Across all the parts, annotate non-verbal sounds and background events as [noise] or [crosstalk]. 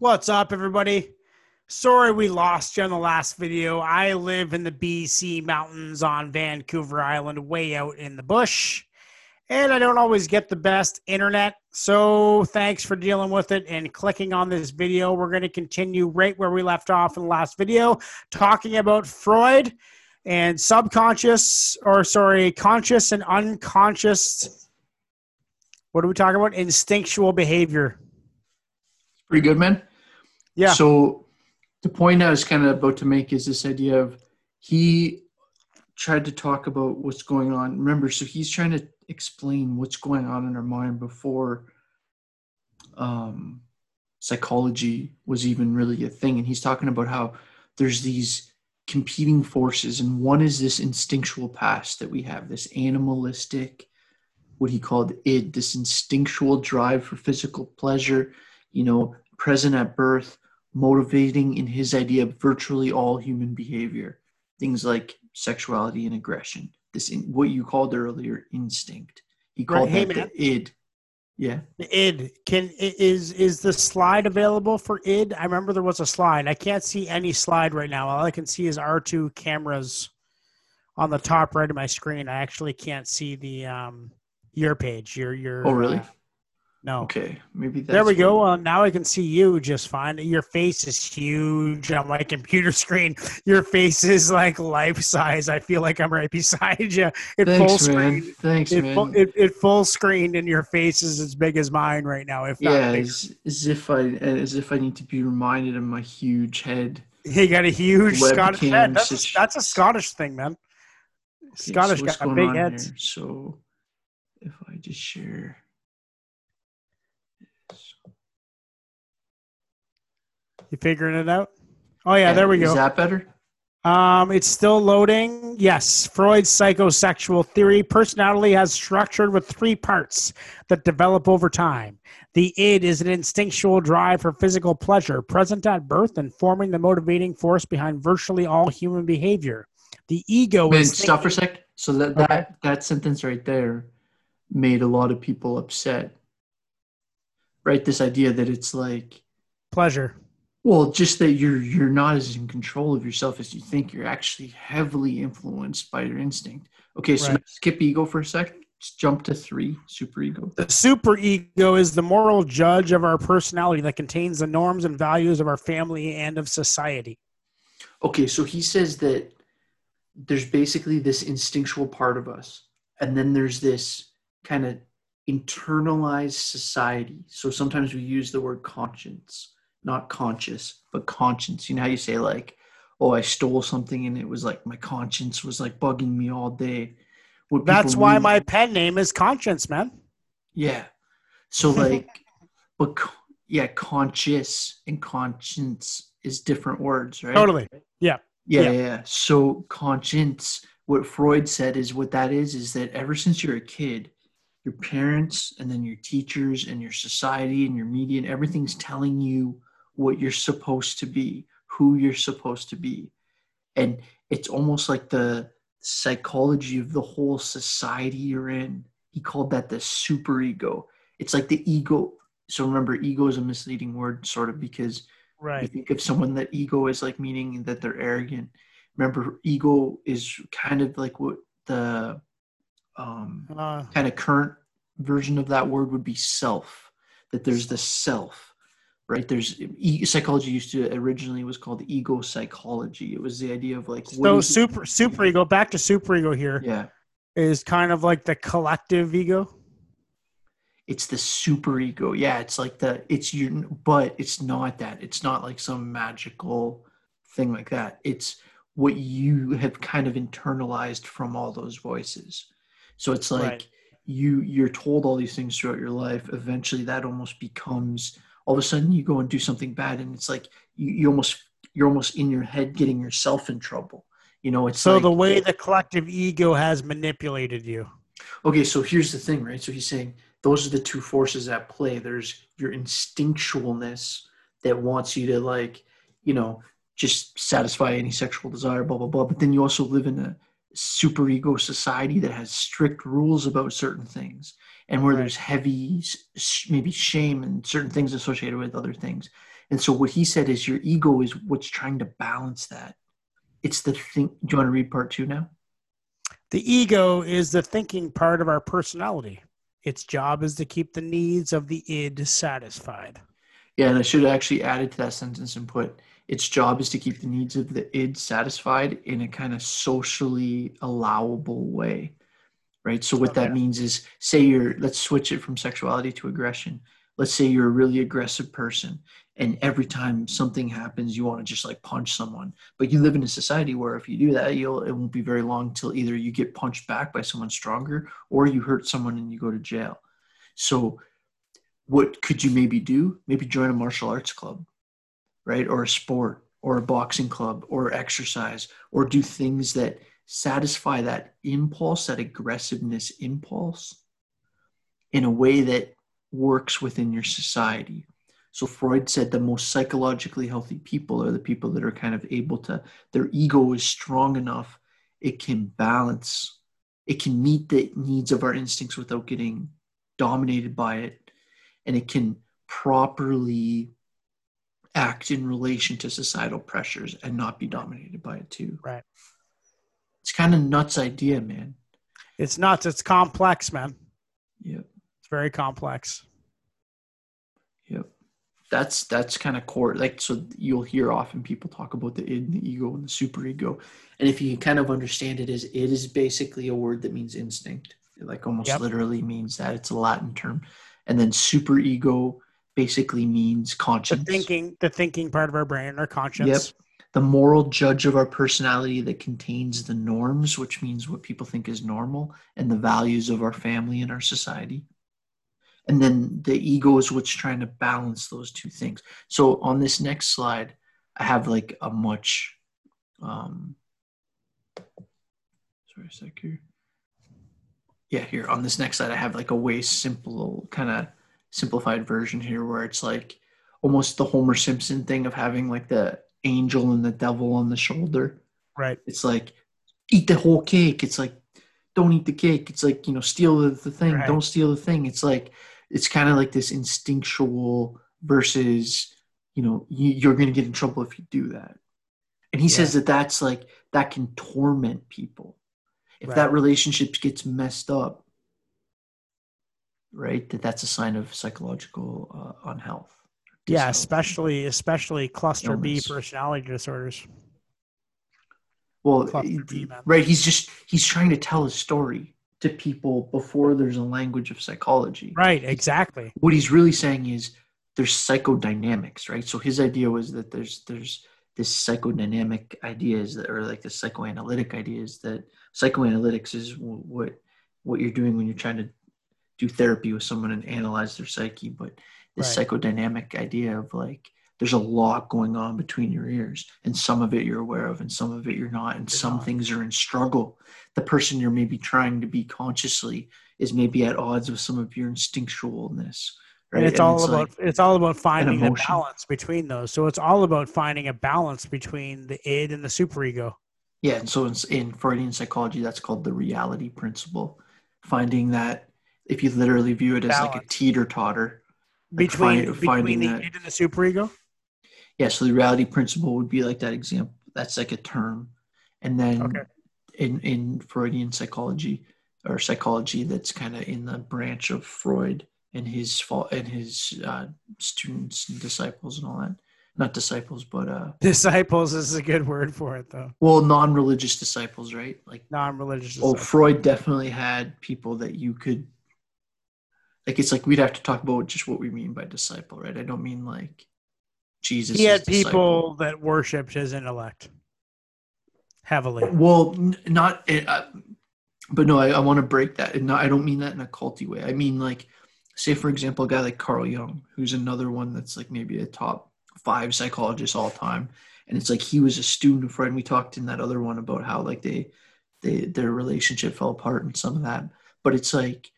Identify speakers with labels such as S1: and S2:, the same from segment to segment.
S1: What's up, everybody? Sorry we lost you on the last video. I live in the BC mountains on Vancouver Island, way out in the bush, and I don't always get the best internet. So thanks for dealing with it and clicking on this video. We're going to continue right where we left off in the last video, talking about Freud and subconscious, or sorry, conscious and unconscious. What are we talking about? Instinctual behavior.
S2: Pretty good, man.
S1: Yeah.
S2: So the point I was kind of about to make is this idea of he tried to talk about what's going on. Remember, so he's trying to explain what's going on in our mind before um, psychology was even really a thing. And he's talking about how there's these competing forces, and one is this instinctual past that we have, this animalistic, what he called id, this instinctual drive for physical pleasure, you know, present at birth motivating in his idea of virtually all human behavior things like sexuality and aggression this in, what you called earlier instinct he called
S1: Right. Hey,
S2: that the id yeah
S1: The id can is is the slide available for id? I remember there was a slide. I can't see any slide right now. All I can see is R two cameras on the top right of my screen. I actually can't see the um your page. Your your.
S2: oh really
S1: uh, no.
S2: okay maybe that's
S1: There we go. Uh, now I can see you just fine. Your face is huge on my computer [laughs] screen. Your face is like life size. I feel like I'm right beside you. It full
S2: thanks man
S1: screen.
S2: thanks
S1: It,
S2: man
S1: full, it, it full screened, and your face is as big as mine right now. If not
S2: yeah as, as if i as if i need to be reminded of my huge head
S1: He got a huge
S2: Webcam
S1: Scottish head. That's a, that's a Scottish thing, man.
S2: Okay,
S1: Scottish
S2: so
S1: got big heads.
S2: here? so if i just share
S1: You figuring it out? Oh yeah, there we go.
S2: is that better
S1: Um, it's still loading. Yes, Freud's psychosexual theory personality has structured with three parts that develop over time. The id is an instinctual drive for physical pleasure, present at birth and forming the motivating force behind virtually all human behavior. The ego
S2: Man,
S1: is
S2: stop for a sec. So that
S1: Okay.
S2: that that sentence right there made a lot of people upset. Right, this idea that it's like,
S1: pleasure.
S2: Well, just that you're you're not as in control of yourself as you think. You're actually heavily influenced by your instinct. Okay, so
S1: Right.
S2: skip ego for a second. Just jump to three, super ego.
S1: The superego is the moral judge of our personality that contains the norms and values of our family and of society.
S2: Okay, so he says that there's basically this instinctual part of us, and then there's this kind of internalized society. So sometimes we use the word conscience, not conscious, but conscience. You know how you say, like, oh, I stole something and it was like my conscience was like bugging me all day. What
S1: That's why
S2: mean-
S1: my pen name is Conscience, man.
S2: yeah. So like, [laughs] but yeah, conscious and conscience is different words, right?
S1: Totally. Yeah.
S2: Yeah,
S1: Yeah.
S2: yeah, yeah. So conscience, what Freud said is what that is, is that ever since you're a kid, your parents and then your teachers and your society and your media and everything's telling you what you're supposed to be, who you're supposed to be. And it's almost like the psychology of the whole society you're in. He called that the superego. It's like the ego. So remember, ego is a misleading word, sort of, because
S1: right.
S2: you think of someone that ego is like meaning that they're arrogant remember ego is kind of like what the um,
S1: Uh,
S2: kind of current version of that word would be self that there's the self right. There's e- psychology used to originally was called ego psychology. It was the idea of like
S1: so
S2: super
S1: super ego back to super ego here
S2: yeah.
S1: Is kind of like the collective ego.
S2: it's the super ego. Yeah it's like the it's your but it's not that. It's not like some magical thing like that. It's what you have kind of internalized from all those voices. So it's like
S1: Right.
S2: you you're told all these things throughout your life. Eventually that almost becomes all of a sudden you go and do something bad and it's like you, you almost you're almost in your head getting yourself in trouble you know it's
S1: So
S2: like
S1: the way the collective ego has manipulated you.
S2: Okay, so here's the thing, right? So he's saying those are the two forces at play. There's your instinctualness that wants you to like, you know, just satisfy any sexual desire, blah blah blah. But then you also live in a super ego society that has strict rules about certain things, and where there's heavy, maybe shame and certain things associated with other things. And so what he said is your ego is what's trying to balance that. It's the thing. Do you want to read part two now?
S1: The ego is the thinking part of our personality. Its job is to keep the needs of the id satisfied.
S2: Yeah, and I should have actually added to that sentence and put its job is to keep the needs of the id satisfied in a kind of socially allowable way. Right. So what okay. that means is say you're let's switch it from sexuality to aggression. Let's say you're a really aggressive person and every time something happens you want to just like punch someone but you live in a society where if you do that you'll it won't be very long till either you get punched back by someone stronger or you hurt someone and you go to jail so what could you maybe do maybe join a martial arts club right? Or a sport or a boxing club or exercise or do things that satisfy that impulse that aggressiveness impulse in a way that works within your society. So Freud said the most psychologically healthy people are the people that are kind of able to, their ego is strong enough, it can balance, it can meet the needs of our instincts without getting dominated by it, and it can properly act in relation to societal pressures and not be dominated by it too.
S1: Right.
S2: It's kind of nuts idea, man.
S1: It's nuts. It's complex, man.
S2: Yep.
S1: It's very complex Yep.
S2: that's that's kind of core like so you'll hear often people talk about the id and the ego and the super ego and if you kind of understand it is it is basically a word that means instinct it like almost yep. literally means that it's a latin term and then super ego basically means conscience.
S1: the thinking the thinking part of our brain our conscience. Yep.
S2: The moral judge of our personality that contains the norms which means what people think is normal and the values of our family and our society. And then the ego is what's trying to balance those two things. So on this next slide i have like a much um sorry a sec here. Yeah here. On this next slide i have like a way simple kind of simplified version here where it's like almost the homer simpson thing of having like the angel and the devil on the shoulder.
S1: Right.
S2: It's like eat the whole cake. It's like don't eat the cake. It's like you know steal the, the thing. Right. don't steal the thing. It's like it's kind of like this instinctual versus you know you, are going to get in trouble if you do that. And he yeah. says that that's like that can torment people. If right. that relationship gets messed up right that that's a sign of psychological uh, unhealth
S1: yeah especially especially cluster illness. b personality disorders
S2: well B, right he's just he's trying to tell a story to people before there's a language of psychology.
S1: Right, exactly.
S2: What he's really saying is there's psychodynamics, right? So his idea was that there's there's this psychodynamic ideas that or like the psychoanalytic ideas that psychoanalytics is what what you're doing when you're trying to do therapy with someone and analyze their psyche, but this right. psychodynamic idea of like there's a lot going on between your ears and some of it you're aware of and some of it you're not and some things are in struggle. The person you're maybe trying to be consciously is maybe at odds with some of your instinctualness
S1: right? And it's and all it's about like it's all about finding the balance between those. So it's all about finding a balance between the id and the superego.
S2: Yeah and so in, in freudian psychology that's called the reality principle. Finding that if you literally view it as balance. like a teeter totter
S1: like between, find, between the that, id and the superego
S2: yeah so the reality principle would be like that example that's like a term. And then okay. in in freudian psychology or psychology that's kind of in the branch of freud and his and his uh, students and disciples and all that. Not disciples but uh
S1: disciples is a good word for it though.
S2: Well non-religious disciples right? Like
S1: non-religious
S2: oh freud definitely had people that you could like it's like we'd have to talk about just what we mean by disciple right i don't mean like Jesus.
S1: He had people that worshipped his intellect heavily.
S2: Well, n- not, uh, but no, I, I want to break that. And not, I don't mean that in a culty way. I mean, like, say, for example, a guy like Carl Jung, who's another one that's like maybe a top five psychologist all time. And it's like he was a student of Freud. And we talked in that other one about how like they, they their relationship fell apart and some of that. But it's like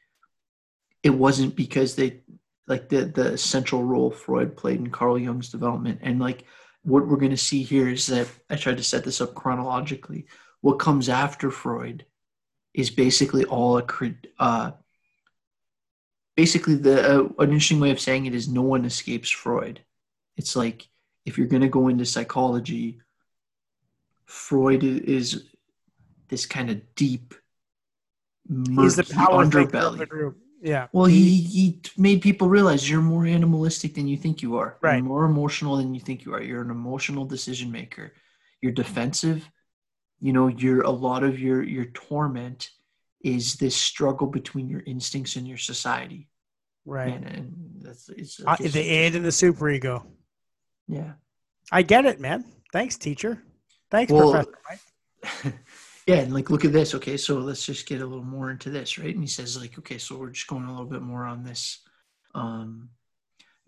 S2: it wasn't because they like the the central role Freud played in Carl Jung's development. And like what we're going to see here is that I tried to set this up chronologically. What comes after Freud is basically all a uh, basically the uh, an interesting way of saying it is no one escapes Freud it's like if you're going to go into psychology, Freud is this kind of deep,
S1: He's the
S2: murky
S1: power thinker of the
S2: underbelly.
S1: Yeah.
S2: Well, he, he made people realize you're more animalistic than you think you are.
S1: Right.
S2: You're more emotional than you think you are. You're an emotional decision maker. You're defensive. You know, you're a lot of your your torment is this struggle between your instincts and your society.
S1: Right.
S2: And, and that's it's
S1: Uh, the id and the superego.
S2: yeah.
S1: I get it, man. Thanks, teacher. Thanks,
S2: Well-
S1: Professor. [laughs]
S2: yeah, and like look at this. Okay, so let's just get a little more into this, right? And he says, like, okay, so we're just going a little bit more on this um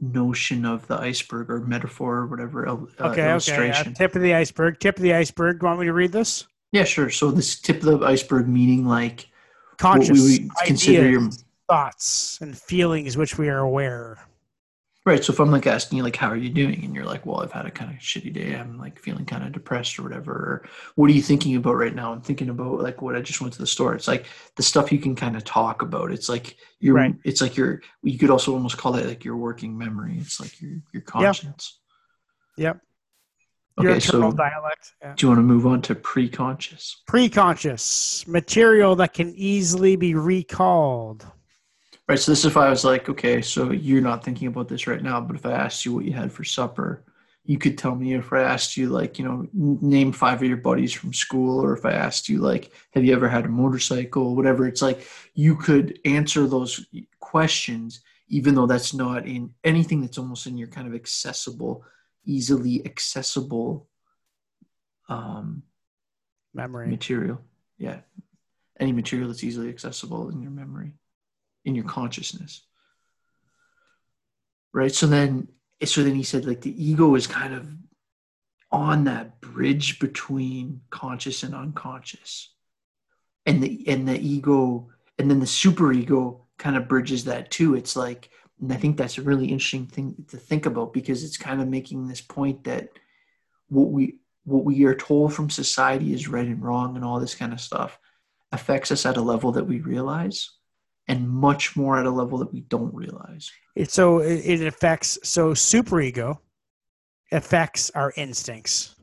S2: notion of the iceberg or metaphor or whatever uh,
S1: Okay, okay. Uh, tip of the iceberg. Tip of the iceberg. you Want me to read this?
S2: Yeah, sure. So this tip of the iceberg meaning like
S1: Conscious
S2: what we would consider your
S1: ideas, thoughts and feelings which we are aware.
S2: Right. So if I'm like asking you like how are you doing, and you're like, well, I've had a kind of shitty day. I'm like feeling kind of depressed or whatever. Or what are you thinking about right now? I'm thinking about like what I just went to the store. It's like the stuff you can kind of talk about. It's like your
S1: Right.
S2: it's like your you could also almost call it like your working memory. It's like your your conscience.
S1: Yep. Your
S2: Okay, so do
S1: dialect. Yeah.
S2: you want to move on to pre-conscious?
S1: Preconscious material that can easily be recalled.
S2: Right. So this is why I was like, okay, so you're not thinking about this right now, but if I asked you what you had for supper, you could tell me if I asked you like, you know, name five of your buddies from school, or if I asked you like, have you ever had a motorcycle, whatever. It's like you could answer those questions, even though that's not in anything that's almost in your kind of accessible, easily accessible um,
S1: Memory.
S2: material. Yeah. Any material that's easily accessible in your memory, in your consciousness. Right. So then, so then he said, like, the ego is kind of on that bridge between conscious and unconscious. And the, and the ego, and then the superego kind of bridges that too. It's like, and I think that's a really interesting thing to think about because it's kind of making this point that what we, what we are told from society is right and wrong and all this kind of stuff affects us at a level that we realize and much more at a level that we don't realize.
S1: It, so it, it affects, so superego affects our instincts.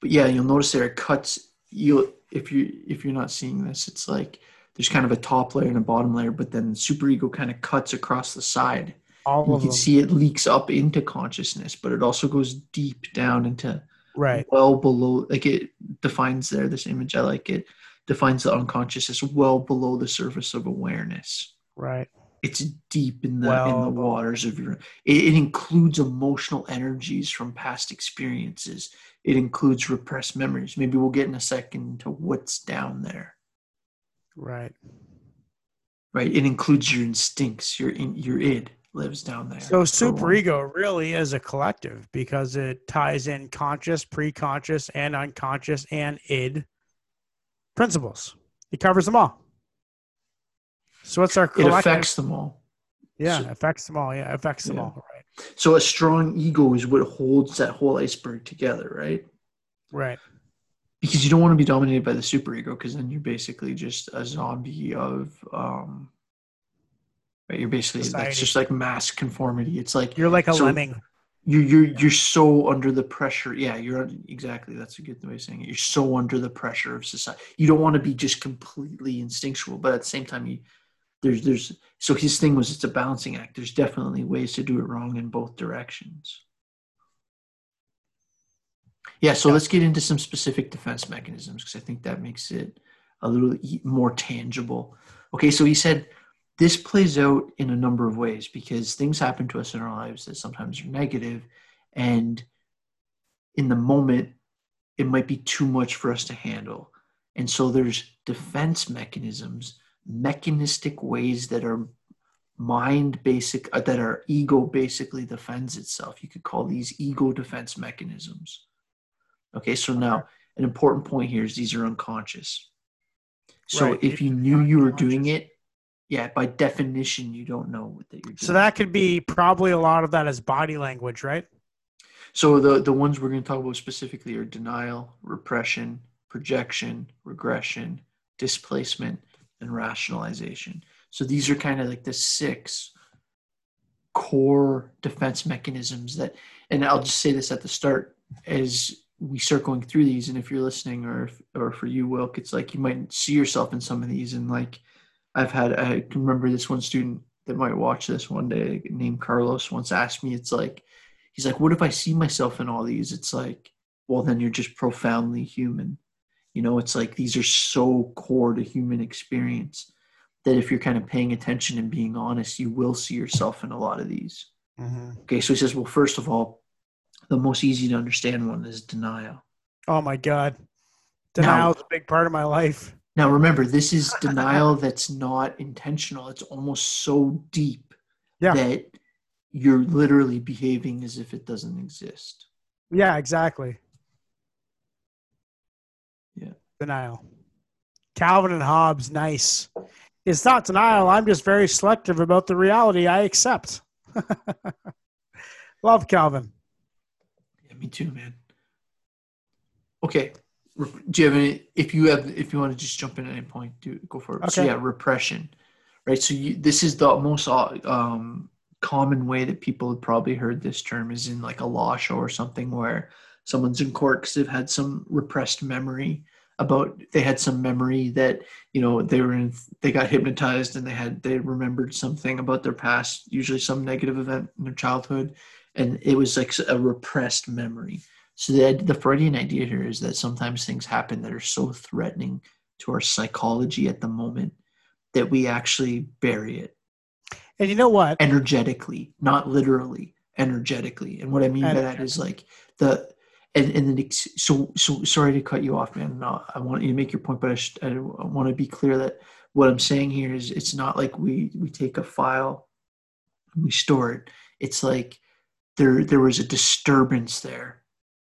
S2: But yeah, you'll notice there it cuts you if you if you're not seeing this, it's like there's kind of a top layer and a bottom layer, but then superego kind of cuts across the side.
S1: All
S2: You can
S1: them.
S2: see it leaks up into consciousness, but it also goes deep down into
S1: right.
S2: well below like it defines there this image i like it defines the unconscious as well below the surface of awareness.
S1: Right.
S2: it's deep in the in the waters of your it, it includes emotional energies from past experiences. It includes repressed memories. Maybe we'll get in a second to what's down there.
S1: Right.
S2: right? It includes your instincts. Your in your id lives down there
S1: So superego really is a collective because it ties in conscious, pre-conscious, and unconscious and id principles. It covers them all. So what's our
S2: it affects them all
S1: yeah,
S2: so-
S1: affects them all. Yeah, affects them
S2: Yeah.
S1: all. Right.
S2: so a strong ego is what holds that whole iceberg together right
S1: Right.
S2: because you don't want to be dominated by the superego because then you're basically just a zombie of um right you're basically
S1: Society.
S2: that's just like mass conformity it's like
S1: You're like a
S2: So-
S1: lemming.
S2: You're you're you're so under the pressure. Yeah you're exactly that's a good way of saying it. You're so under the pressure of society you don't want to be just completely instinctual but at the same time you there's there's so his thing was it's a balancing act. There's definitely ways to do it wrong in both directions. Yeah so
S1: Yeah.
S2: let's get into some specific defense mechanisms because i think that makes it a little more tangible. Okay so he said this plays out in a number of ways because things happen to us in our lives that sometimes are negative and in the moment it might be too much for us to handle. And so there's defense mechanisms mechanistic ways that are mind basic uh, that our ego basically defends itself. You could call these ego defense mechanisms. Okay so now an important point here is these are unconscious. So
S1: Right.
S2: if you knew you were doing it yeah by definition you don't know what that you're doing
S1: So that could be probably a lot of that is body language, right?
S2: So the the ones we're going to talk about specifically are denial, repression, projection, regression, displacement, and rationalization. So these are kind of like the six core defense mechanisms that and i'll just say this at the start as we start going through these and if you're listening or if, or for you wilk it's like you might see yourself in some of these and like i've had i can remember this one student that might watch this one day named carlos once asked me it's like he's like what if i see myself in all these it's like well then you're just profoundly human you know it's like these are so core to human experience that if you're kind of paying attention and being honest, you will see yourself in a lot of these. Mm-hmm. Okay, so he says, well, first of all, the most easy to understand one is denial.
S1: Oh my God. Denial is a big part of my life.
S2: Now, remember, this is [laughs] denial that's not intentional. It's almost so deep yeah. that you're literally behaving as if it doesn't exist.
S1: Yeah, exactly.
S2: Yeah.
S1: Denial. Calvin and Hobbes, nice. It's not denial. I'm just very selective about the reality I accept. [laughs] Love Calvin.
S2: Yeah, me too, man. Okay. Do you have any? If you have, if you want to just jump in at any point, do go for it. Okay. So yeah, repression, right? So you, this is the most um, common way that people have probably heard this term is in like a law show or something where someone's in court because they've had some repressed memory about they had some memory that you know they were in they got hypnotized and they had they remembered something about their past usually some negative event in their childhood and it was like a repressed memory so the, the freudian idea here is that sometimes things happen that are so threatening to our psychology at the moment that we actually bury it.
S1: And you know what?
S2: Energetically not literally energetically. And what i mean by that is like the and and then so so sorry to cut you off, man. I want you to make your point, but I, sh- I want to be clear that what I'm saying here is it's not like we we take a file and we store it. It's like there there was a disturbance there,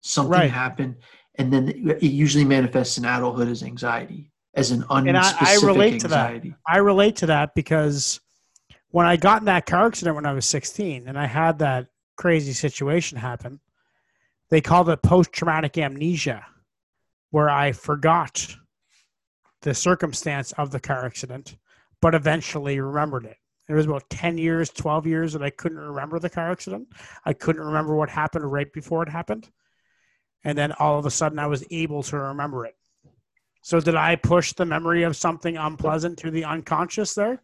S2: something right. happened, and then it usually manifests in adulthood as anxiety, as an unspecific and I, I relate anxiety.
S1: To that. I relate to that because when I got in that car accident when I was 16, and I had that crazy situation happen they called it post traumatic amnesia, where I forgot the circumstance of the car accident, but eventually remembered it. It was about 10 years, 12 years that I couldn't remember the car accident. I couldn't remember what happened right before it happened. And then all of a sudden I was able to remember it. So did I push the memory of something unpleasant to the unconscious there?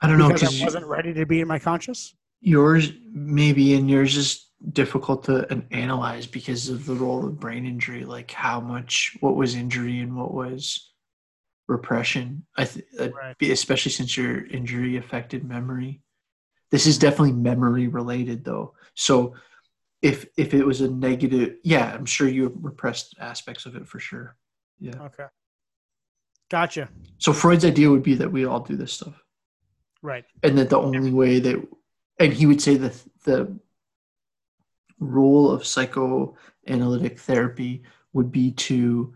S2: I don't know
S1: because I wasn't ready to be in my conscious.
S2: Yours maybe, and yours is difficult to analyze because of the role of brain injury like how much what was injury and what was repression i th- uh, right. especially since your injury affected memory this is definitely memory related though so if if it was a negative yeah i'm sure you repressed aspects of it for sure. Yeah.
S1: Okay. Gotcha.
S2: So freud's idea would be that we all do this stuff.
S1: Right.
S2: And that the only way that and he would say that the role of psychoanalytic therapy would be to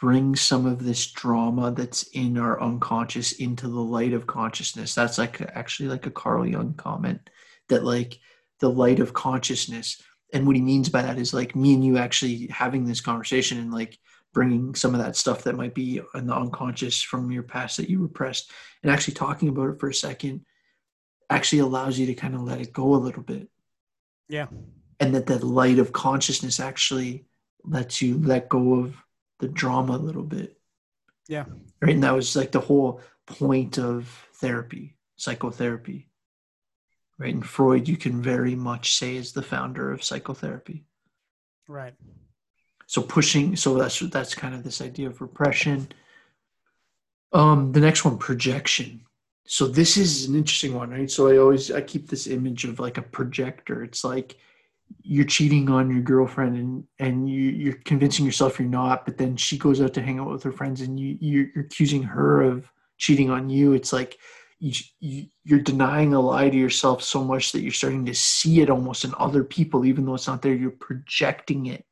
S2: bring some of this drama that's in our unconscious into the light of consciousness. That's like actually like a Carl Jung comment that like the light of consciousness. And what he means by that is like me and you actually having this conversation and like bringing some of that stuff that might be in the unconscious from your past that you repressed and actually talking about it for a second actually allows you to kind of let it go a little bit.
S1: Yeah
S2: and that the light of consciousness actually lets you let go of the drama a little bit.
S1: Yeah.
S2: Right. And that was like the whole point of therapy, psychotherapy. Right. And Freud, you can very much say, is the founder of psychotherapy.
S1: Right.
S2: So pushing, so that's that's kind of this idea of repression. Um, the next one, projection. So this is an interesting one, right? So I always I keep this image of like a projector. It's like you're cheating on your girlfriend and and you you're convincing yourself you're not but then she goes out to hang out with her friends and you you're, you're accusing her of cheating on you it's like you, you you're denying a lie to yourself so much that you're starting to see it almost in other people even though it's not there. You're projecting it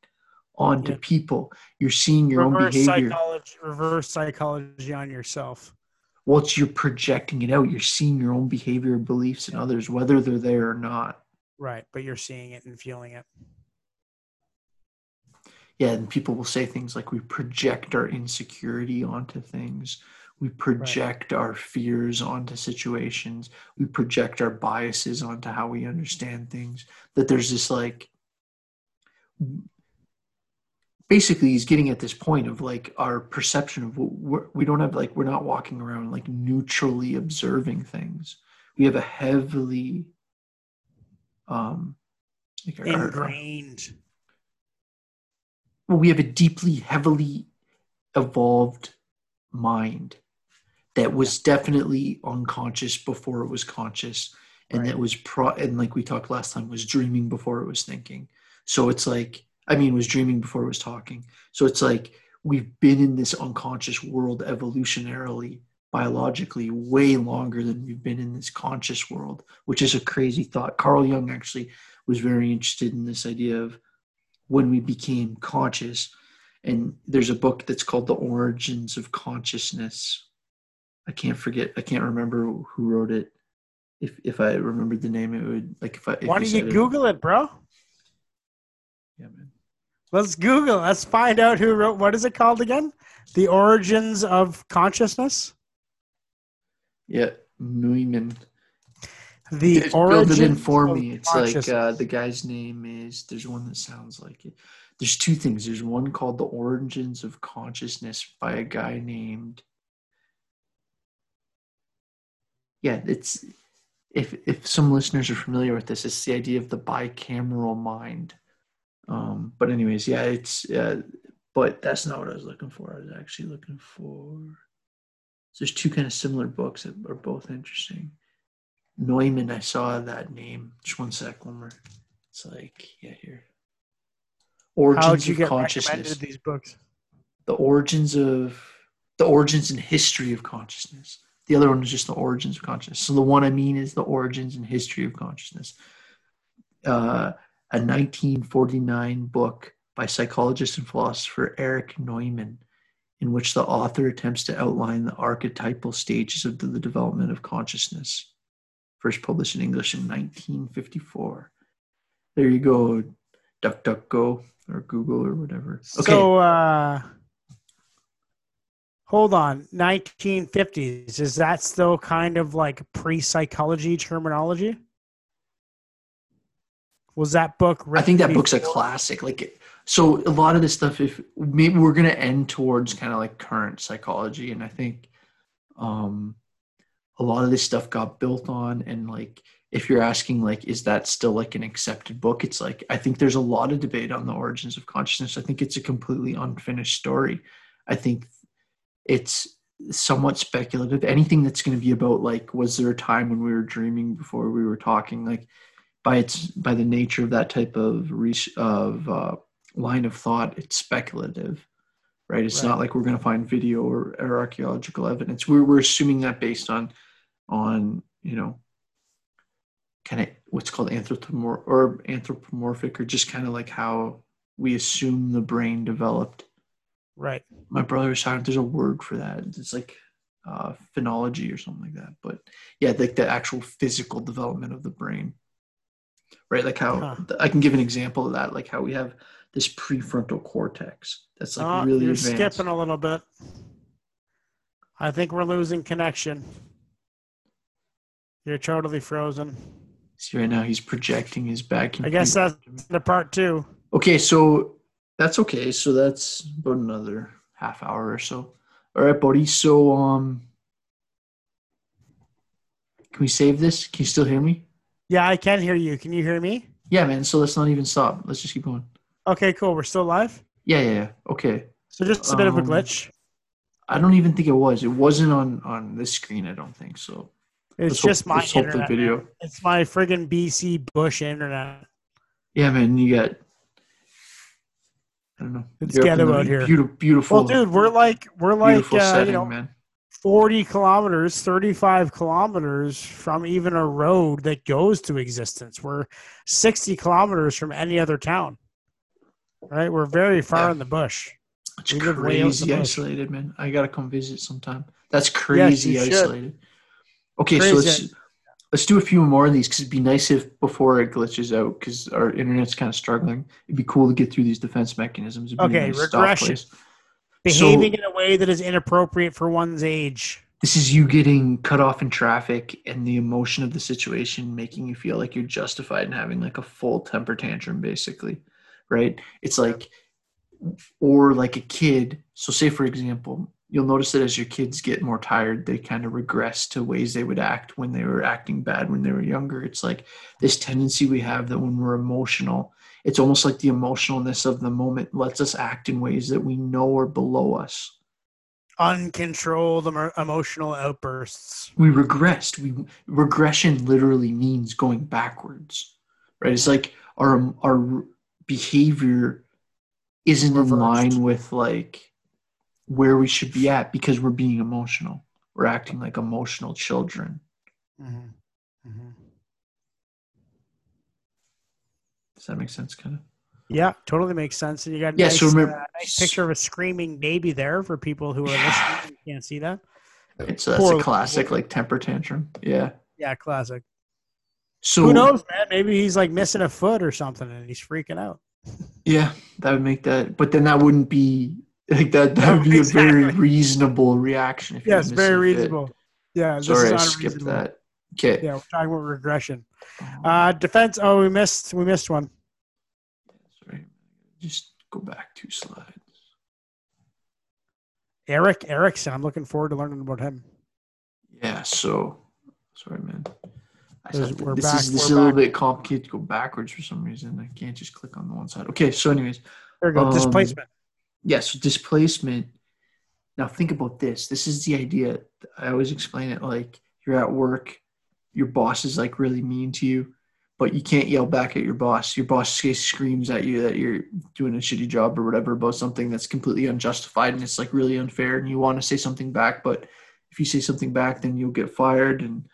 S2: onto yeah. people. You're seeing your reverse own behavior.
S1: psychology, reverse psychology on yourself.
S2: Well it's you're projecting it out. You're seeing your own behavior beliefs in others whether they're there or not.
S1: Right, but you're seeing it and feeling it.
S2: Yeah, and people will say things like we project our insecurity onto things. We project our fears onto situations. We project our biases onto how we understand things. That there's this like basically he's getting at this point of like our perception of we're, we don't have like we're not walking around like neutrally observing things we have a heavily um
S1: like ingrained
S2: well we have a deeply heavily evolved mind that was definitely unconscious before it was conscious and right. that was pro and like we talked last time was dreaming before it was thinking so it's like I mean, was dreaming before it was talking. So it's like we've been in this unconscious world evolutionarily, biologically, way longer than we've been in this conscious world, which is a crazy thought. Carl Jung actually was very interested in this idea of when we became conscious. And there's a book that's called The Origins of Consciousness. I can't forget, I can't remember who wrote it. If if I remembered the name, it would like if I. If
S1: Why don't you Google it, it, bro?
S2: Yeah, man.
S1: Let's Google. Let's find out who wrote. What is it called again? The Origins of Consciousness.
S2: Yeah, Neumann.
S1: The it's origins
S2: in for me. It's like uh, the guy's name is. There's one that sounds like it. There's two things. There's one called The Origins of Consciousness by a guy named. Yeah, it's if if some listeners are familiar with this, it's the idea of the bicameral mind um, but anyways, yeah, it's uh, but that's not what I was looking for. I was actually looking for. So there's two kind of similar books that are both interesting. Neumann, I saw that name. Just one sec, Wilmer. It's like yeah, here.
S1: Origins How did you get consciousness. these books?
S2: The origins of the origins and history of consciousness. The other one is just the origins of consciousness. So the one I mean is the origins and history of consciousness. Uh, a 1949 book by psychologist and philosopher Erich Neumann, in which the author attempts to outline the archetypal stages of the, development of consciousness. First published in English in 1954. There you go, DuckDuckGo or Google or whatever.
S1: Okay. So, uh, hold on, 1950s. Is that still kind of like pre psychology terminology? Was that book?
S2: I think that book's a classic. Like, so a lot of this stuff, if maybe we're gonna end towards kind of like current psychology, and I think um, a lot of this stuff got built on, and like if you're asking like is that still like an accepted book it's like i think there's a lot of debate on the origins of consciousness i think it's a completely unfinished story i think it's somewhat speculative anything that's going to be about like was there a time when we were dreaming before we were talking like by its by the nature of that type of of uh, line of thought, it's speculative, right? It's right. not like we're going to find video or, or archaeological evidence. We're we're assuming that based on on you know kind of what's called anthropomorphic or anthropomorphic or just kind of like how we assume the brain developed.
S1: Right.
S2: My brother was talking. There's a word for that. It's like uh, phenology or something like that. But yeah, like the actual physical development of the brain right? Like how huh. I can give an example of that, like how we have this prefrontal cortex that's like oh, really
S1: you're
S2: advanced.
S1: skipping a little bit. I think we're losing connection. You're totally frozen.
S2: See right now he's projecting his back.
S1: I guess that's the part two.
S2: Okay, so that's okay. So that's about another half hour or so. All right, buddy. So um, can we save this? Can you still hear me?
S1: Yeah, I can hear you. Can you hear me?
S2: Yeah, man. So let's not even stop. Let's just keep going.
S1: Okay, cool. We're still live?
S2: Yeah, yeah, yeah. Okay.
S1: So just a bit um, of a um, glitch.
S2: I don't even think it was. It wasn't on on this screen. I don't think so.
S1: It's let's just hope, my internet. video. Man. It's my friggin' BC Bush internet.
S2: Yeah, man. You got. I don't know.
S1: It's ghetto out here.
S2: Beautiful, beautiful.
S1: Well, dude, we're like we're like uh, setting, you know, man. 40 kilometers, 35 kilometers from even a road that goes to existence. We're 60 kilometers from any other town. Right? We're very far yeah. in the bush.
S2: It's we crazy isolated, man. I gotta come visit sometime. That's crazy yes, isolated. Okay, crazy. so let's let's do a few more of these because it'd be nice if before it glitches out because our internet's kind of struggling. It'd be cool to get through these defense mechanisms.
S1: okay, nice regression. Behaving in a way that is inappropriate for one's age.
S2: this is you getting cut off in traffic and the emotion of the situation making you feel like you're justified in having like a full temper tantrum basically right it's like or like a kid so say for example you'll notice that as your kids get more tired they kind of regress to ways they would act when they were acting bad when they were younger. It's like this tendency we have that when we're emotional it's almost like the emotionalness of the moment lets us act in ways that we know are below us.
S1: Uncontrolled emotional outbursts.
S2: we regressed. We regression literally means going backwards right? It's like our our behavior isn't in line with like where we should be at because we're being emotional we're acting like emotional children
S1: Mhm. Mhm.
S2: does that make sense kind of
S1: Yeah, totally makes sense. And you got a
S2: Yeah,
S1: nice,
S2: so remember-
S1: uh, nice picture of a screaming baby there for people who are listening and can't see that.
S2: it's that's a classic like temper tantrum yeah
S1: Yeah, classic.
S2: so
S1: Who knows, man? Maybe he's like missing a foot or something and he's freaking out.
S2: yeah that would make that but then that wouldn't be like that that would be a very reasonable reaction if
S1: Yes, very reasonable. Yeah, this
S2: sorry
S1: is
S2: i skipped that okay
S1: Yeah, we're talking about regression. Uh, defense. Oh, we missed. We missed one.
S2: Sorry, just go back two slides.
S1: Erik Erikson. I'm looking forward to learning about him.
S2: Yeah, so sorry, man.
S1: We're
S2: this
S1: back-
S2: is this is a little bit complicated to go backwards for some reason. I can't just click on the one side. Okay, so anyways,
S1: There we go.
S2: Um,
S1: Displacement.
S2: Yeah, so displacement. Now think about this. This is the idea. I always explain it like you're at work, your boss is like really mean to you, but you can't yell back at your boss. Your boss screams at you that you're doing a shitty job or whatever about something that's completely unjustified and it's like really unfair and you want to say something back, but if you say something back then you'll get fired and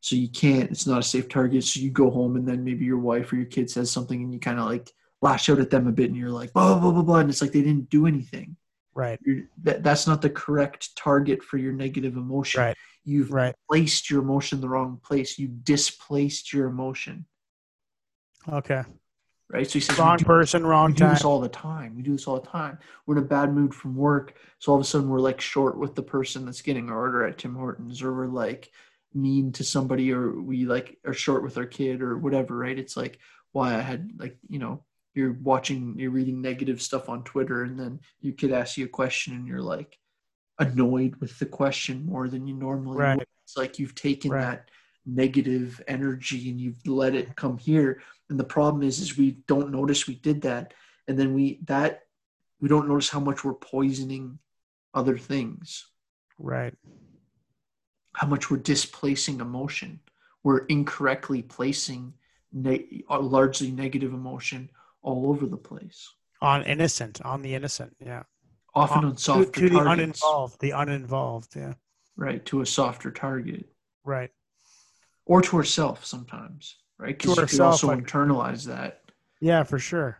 S2: so you can't it's not a safe target so you go home and then maybe your wife or your kid says something and you kind of like lash out at them a bit and you're like blah blah blah blah and it's like they didn't do anything
S1: Right.
S2: you're, that, that's not the correct target for your negative emotion.
S1: Right.
S2: You've
S1: Right.
S2: placed your emotion in the wrong place. You displaced your emotion.
S1: Okay.
S2: Right. So he says, we
S1: Wrong
S2: do,
S1: person,
S2: we
S1: wrong
S2: do
S1: time.
S2: this all the time. We do this all the time. We're in a bad mood from work. So all of a sudden we're like short with the person that's getting our order at Tim Hortons, or we're like mean to somebody, or we like are short with our kid, or whatever. Right. It's like why I had like, you know, you're watching, you're reading negative stuff on Twitter, and then your kid asks you a question, and you're like annoyed with the question more than you normally
S1: Right.
S2: would. It's like you've taken
S1: Right.
S2: that negative energy and you've let it come here. And the problem is, is we don't notice we did that, and then we that we don't notice how much we're poisoning other things,
S1: Right.
S2: how much we're displacing emotion. We're incorrectly placing ne- largely negative emotion all over the place,
S1: On innocent. On the innocent. Yeah.
S2: often
S1: On-
S2: on softer
S1: to, to the
S2: targets,
S1: uninvolved. The uninvolved. Yeah.
S2: right? To a softer target.
S1: Right.
S2: or to herself sometimes, right? Because you
S1: herself,
S2: also
S1: like-
S2: internalize that.
S1: Yeah, for sure.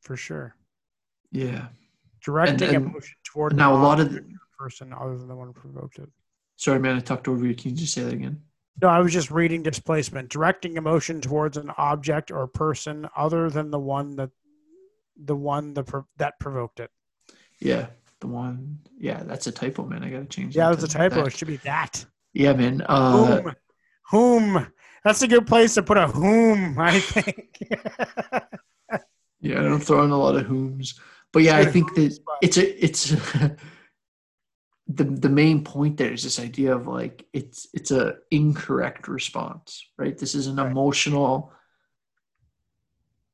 S1: For sure.
S2: Yeah.
S1: Directing
S2: and
S1: emotion toward
S2: now a lot of
S1: or person other than the one who provoked it.
S2: Sorry, man, I talked over you. Can you just say that again?
S1: No, I was just reading displacement. Directing emotion towards an object or person other than the one that the one that that provoked it.
S2: Yeah, the one. Yeah, that's a typo, man. I gotta change.
S1: Yeah,
S2: that
S1: that's a typo.
S2: that.
S1: It should be that.
S2: Yeah, man. Uh,
S1: Whom? Whom? That's a good place to put a whom. I think. [laughs]
S2: yeah, I don't throw in a lot of whom's, but yeah, I think that it's a it's [laughs] the the main point there is this idea of like it's it's a incorrect response, right? This is an
S1: Right.
S2: emotional,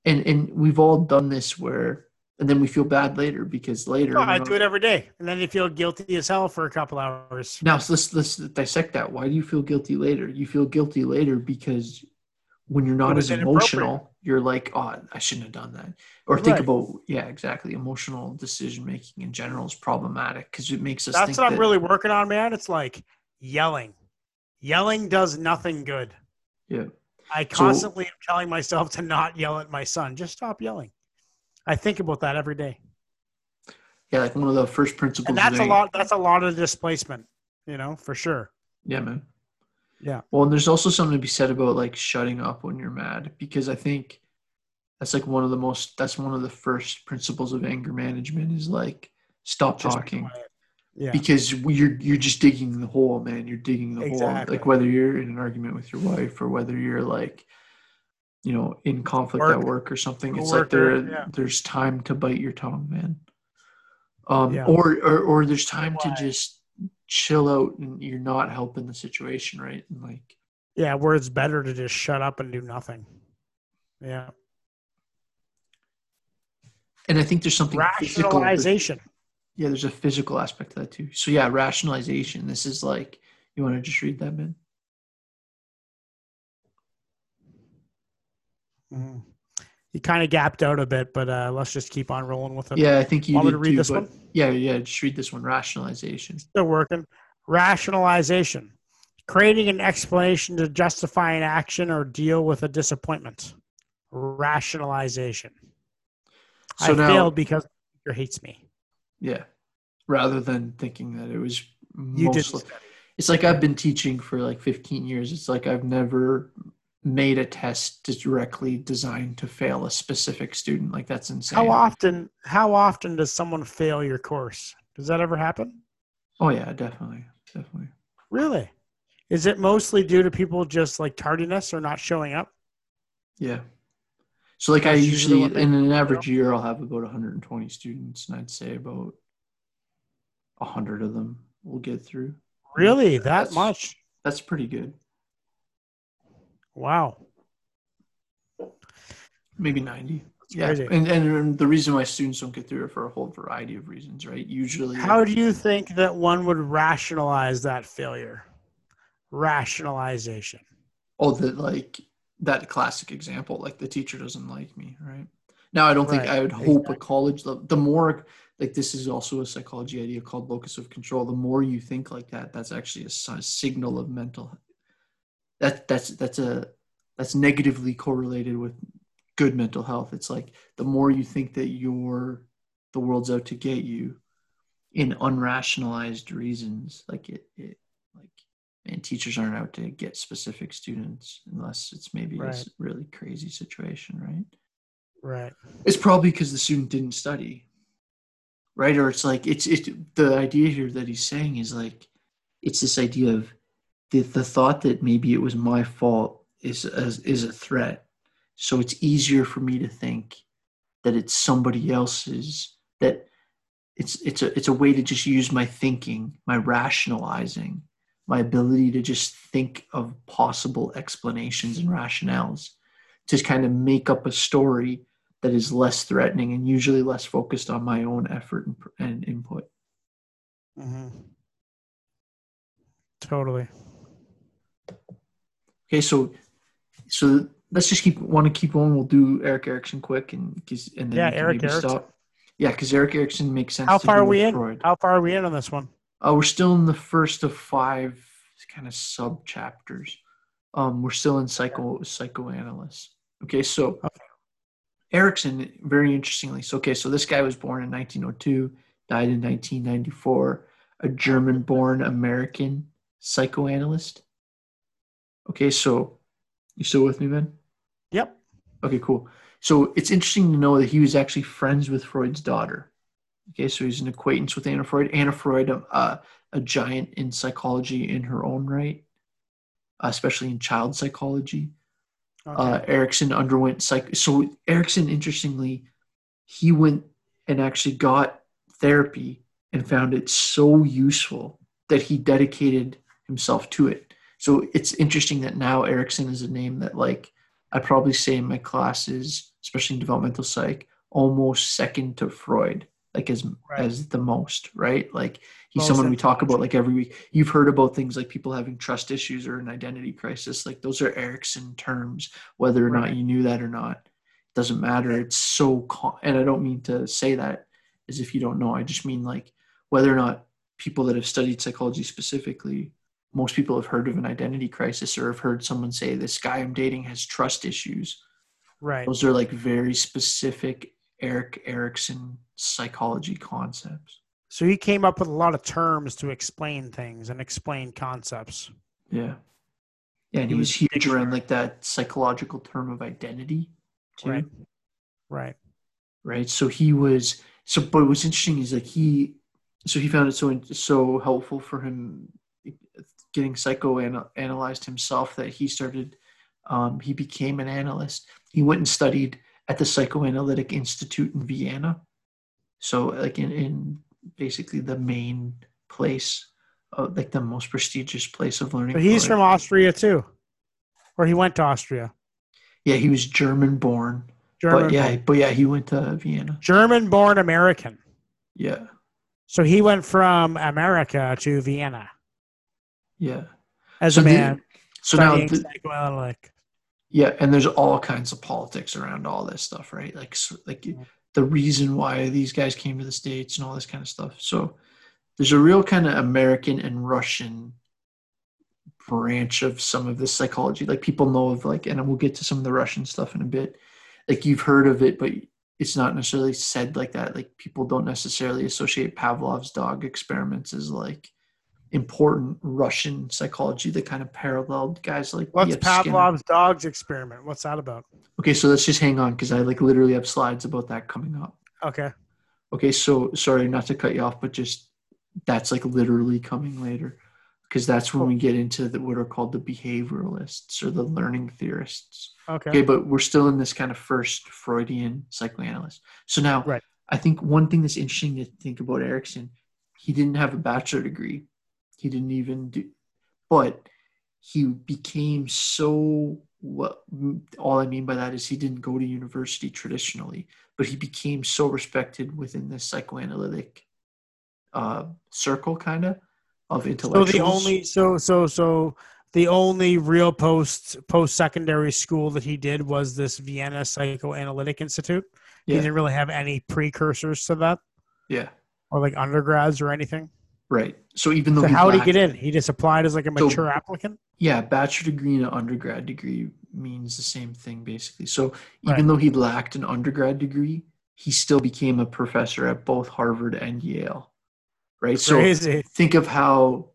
S2: and and we've all done this where, and then we feel bad later because later.
S1: Oh, I do it every day, and then you feel guilty as hell for a couple hours.
S2: Now, so let's let's dissect that. Why do you feel guilty later? You feel guilty later because when you're not as emotional, you're like, oh, I shouldn't have done that. Or think
S1: Right.
S2: about, yeah, exactly. Emotional decision making in general is problematic because it makes us
S1: That's
S2: think
S1: what I'm really working on, man. It's like yelling. Yelling does nothing good.
S2: yeah,
S1: I constantly am telling myself to not yell at my son. Just stop yelling. I think about that every day,
S2: yeah, like one of the first principles.
S1: and that's a lot. That's a lot of displacement. You know, for sure.
S2: Yeah, man.
S1: Yeah.
S2: Well, and there's also something to be said about like shutting up when you're mad because I think that's like one of the most that's one of the first principles of anger management is like stop
S1: Just
S2: talking
S1: quiet. Yeah.
S2: because you're you're just digging the hole, man. You're digging the hole. Like whether you're in an argument with your wife or whether you're like, you know, in conflict at
S1: Work.
S2: work or something. It's like there
S1: yeah.
S2: there's time to bite your tongue, man. Um,
S1: Yeah.
S2: or, or or there's time to just chill out and you're not helping the situation, right? And like,
S1: yeah, where it's better to just shut up and do nothing. Yeah.
S2: and I think there's something physical.
S1: Rationalization.
S2: Yeah, there's a physical aspect to that too. So yeah, rationalization. This is like, you want to just read that, man?
S1: Mhm. You kind of gapped out a bit, but uh, let's just keep on rolling with it.
S2: Yeah, I think you
S1: Want me to read
S2: too,
S1: this one?
S2: Yeah, yeah, just read this one. Rationalization.
S1: Still working. Rationalization. Creating an explanation to justify an action or deal with a disappointment. Rationalization.
S2: So
S1: I
S2: now,
S1: failed because your hates me.
S2: yeah, rather than thinking that it was
S1: You did.
S2: mostly, it's like I've been teaching for like 15 years. It's like I've never made a test directly designed to fail a specific student. Like that's insane.
S1: How often? How often does someone fail your course? Does that ever happen?
S2: Oh yeah, definitely, definitely.
S1: Really? Is it mostly due to people just like tardiness or not showing up?
S2: Yeah. So like I
S1: usually
S2: usually in an average year I'll have about 120 students and I'd say about 100 of them will get through.
S1: Really? That
S2: That's-
S1: much?
S2: That's pretty good.
S1: Wow.
S2: Maybe 90.
S1: That's
S2: Yeah.
S1: crazy.
S2: And and the reason why students don't get through it for a whole variety of reasons, right? Usually
S1: How do you think that one would rationalize that failure? Rationalization.
S2: oh that like that classic example, like the teacher doesn't like me, right? Now I don't think
S1: Right,
S2: I would hope
S1: exactly.
S2: a college level the more like this is also a psychology idea called locus of control. The more you think like that, that's actually a, si- signal of mental that that's that's a that's negatively correlated with good mental health. It's like the more you think that you're the world's out to get you in unrationalized reasons, like it, it like and teachers aren't out to get specific students unless it's maybe a
S1: Right.
S2: s- really crazy situation, right?
S1: Right.
S2: It's probably because the student didn't study, right? Or it's like it's it. The idea here that he's saying is like it's this idea of the the thought that maybe it was my fault is is, is a threat. So it's easier for me to think that it's somebody else's that it's it's a it's a way to just use my thinking, my rationalizing, my ability to just think of possible explanations and rationales to kind of make up a story that is less threatening and usually less focused on my own effort and, and input.
S1: hmm Totally.
S2: Okay, so so let's just keep want to keep going. We'll do Erik Erikson quick and 'cause- and then
S1: Yeah, Erik
S2: maybe
S1: Erikson.
S2: stop. Yeah, because Erik Erikson makes sense.
S1: How far are we in?
S2: Freud.
S1: How far are we in on this one?
S2: Uh, we're still in the first of five kind of sub chapters. Um, we're still in psycho psychoanalyst. Okay, so
S1: Okay.
S2: Erikson, very interestingly, so okay, so this guy was born in 1902, died in 1994, a German-born American psychoanalyst. Okay, so you still with me, man?
S1: Yep.
S2: Okay, cool. So it's interesting to know that he was actually friends with Freud's daughter. Okay, so he's an acquaintance with Anna Freud. Anna Freud, uh, a giant in psychology in her own right, especially in child psychology.
S1: Okay.
S2: Uh, Erikson underwent psych. So Erikson, interestingly, he went and actually got therapy and found it so useful that he dedicated himself to it. So it's interesting that now Erikson is a name that, like, I probably say in my classes, especially in developmental psych, almost second to Freud, like as
S1: Right.
S2: as the most, right? Like he's
S1: Most
S2: someone we talk about like every week. You've heard about things like people having trust issues or an identity crisis. Like those are Erikson terms, whether or not you knew that or not. It Doesn't matter. It's so, co- and I don't mean to say that as if you don't know. I just mean like whether or not people that have studied psychology specifically, most people have heard of an identity crisis or have heard someone say, This guy I'm dating has trust issues.
S1: right.
S2: Those are like very specific Erik Erikson psychology concepts.
S1: So he came up with a lot of terms to explain things and explain concepts.
S2: Yeah. Yeah, and he,
S1: He
S2: was huge
S1: dictionary.
S2: around like that psychological term of identity too.
S1: Right. Right.
S2: right? So he was so, but what's interesting is like he so he found it so so helpful for him getting psychoanalyzed himself that he started um, he became an analyst. He went and studied at the psychoanalytic institute in vienna. So like in, in basically the main place uh, like the most prestigious place of learning
S1: But he's from Austria too, or he went to Austria.
S2: yeah he was german born
S1: German,
S2: but yeah but yeah he went to vienna.
S1: German-born American.
S2: yeah.
S1: So he went from America to Vienna
S2: yeah
S1: as
S2: So
S1: a
S2: the-
S1: man
S2: so now the,
S1: psychoanalytic.
S2: Yeah, and there's all kinds of politics around all this stuff, right? Like, like the reason why these guys came to the states and all this kind of stuff. So there's a real kind of American and Russian branch of some of this psychology. Like people know of, like, and we'll get to some of the Russian stuff in a bit. Like you've heard of it, but it's not necessarily said like that. Like people don't necessarily associate Pavlov's dog experiments as like important Russian psychology that kind of paralleled guys like
S1: What's.
S2: Skinner.
S1: Pavlov's dog's experiment? What's that about?
S2: Okay, so let's just hang on because I like literally have slides about that coming up.
S1: Okay.
S2: Okay, so sorry not to cut you off, but just that's like literally coming later because that's when we get into the, what are called the behavioralists or the learning theorists.
S1: Okay.
S2: Okay, but we're still in this kind of first Freudian psychoanalyst. So now,
S1: Right.
S2: I think one thing that's interesting to think about Erikson, he didn't have a bachelor degree. He didn't even do, but he became so what all I mean by that is he didn't go to university traditionally, but he became so respected within this psychoanalytic uh, circle, kind of of
S1: So the only so so so the only real post post secondary school that he did was this Vienna Psychoanalytic Institute. He didn't really have any precursors to that
S2: yeah,
S1: or like undergrads or anything.
S2: Right. So even though
S1: So how did he get in? He just applied as like a
S2: So-
S1: mature applicant.
S2: Yeah, bachelor degree and an undergrad degree means the same thing basically. So even
S1: Right.
S2: though he lacked an undergrad degree, he still became a professor at both Harvard and Yale. Right? So think of how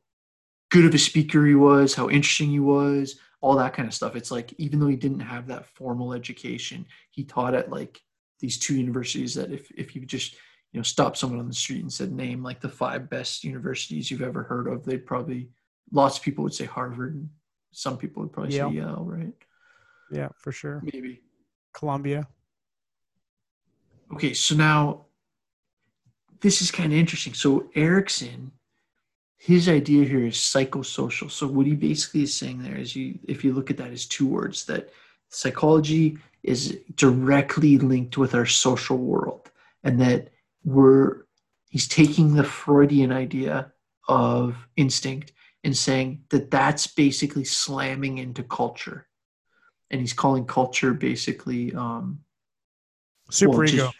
S2: good of a speaker he was, how interesting he was, all that kind of stuff. It's like even though he didn't have that formal education, he taught at like these two universities that if if you just you know stop someone on the street and said name like the five best universities you've ever heard of, they'd probably lots of people would say Harvard. Some people would probably
S1: Yale.
S2: say Yale, right?
S1: Yeah, for sure.
S2: Maybe.
S1: Columbia.
S2: Okay, so now this is kind of interesting. So Erikson, his idea here is psychosocial. So what he basically is saying there is you if you look at that as two words that psychology is directly linked with our social world and that we're he's taking the Freudian idea of instinct and saying that that's basically slamming into culture. And he's calling culture basically um
S1: Super
S2: well,
S1: ego.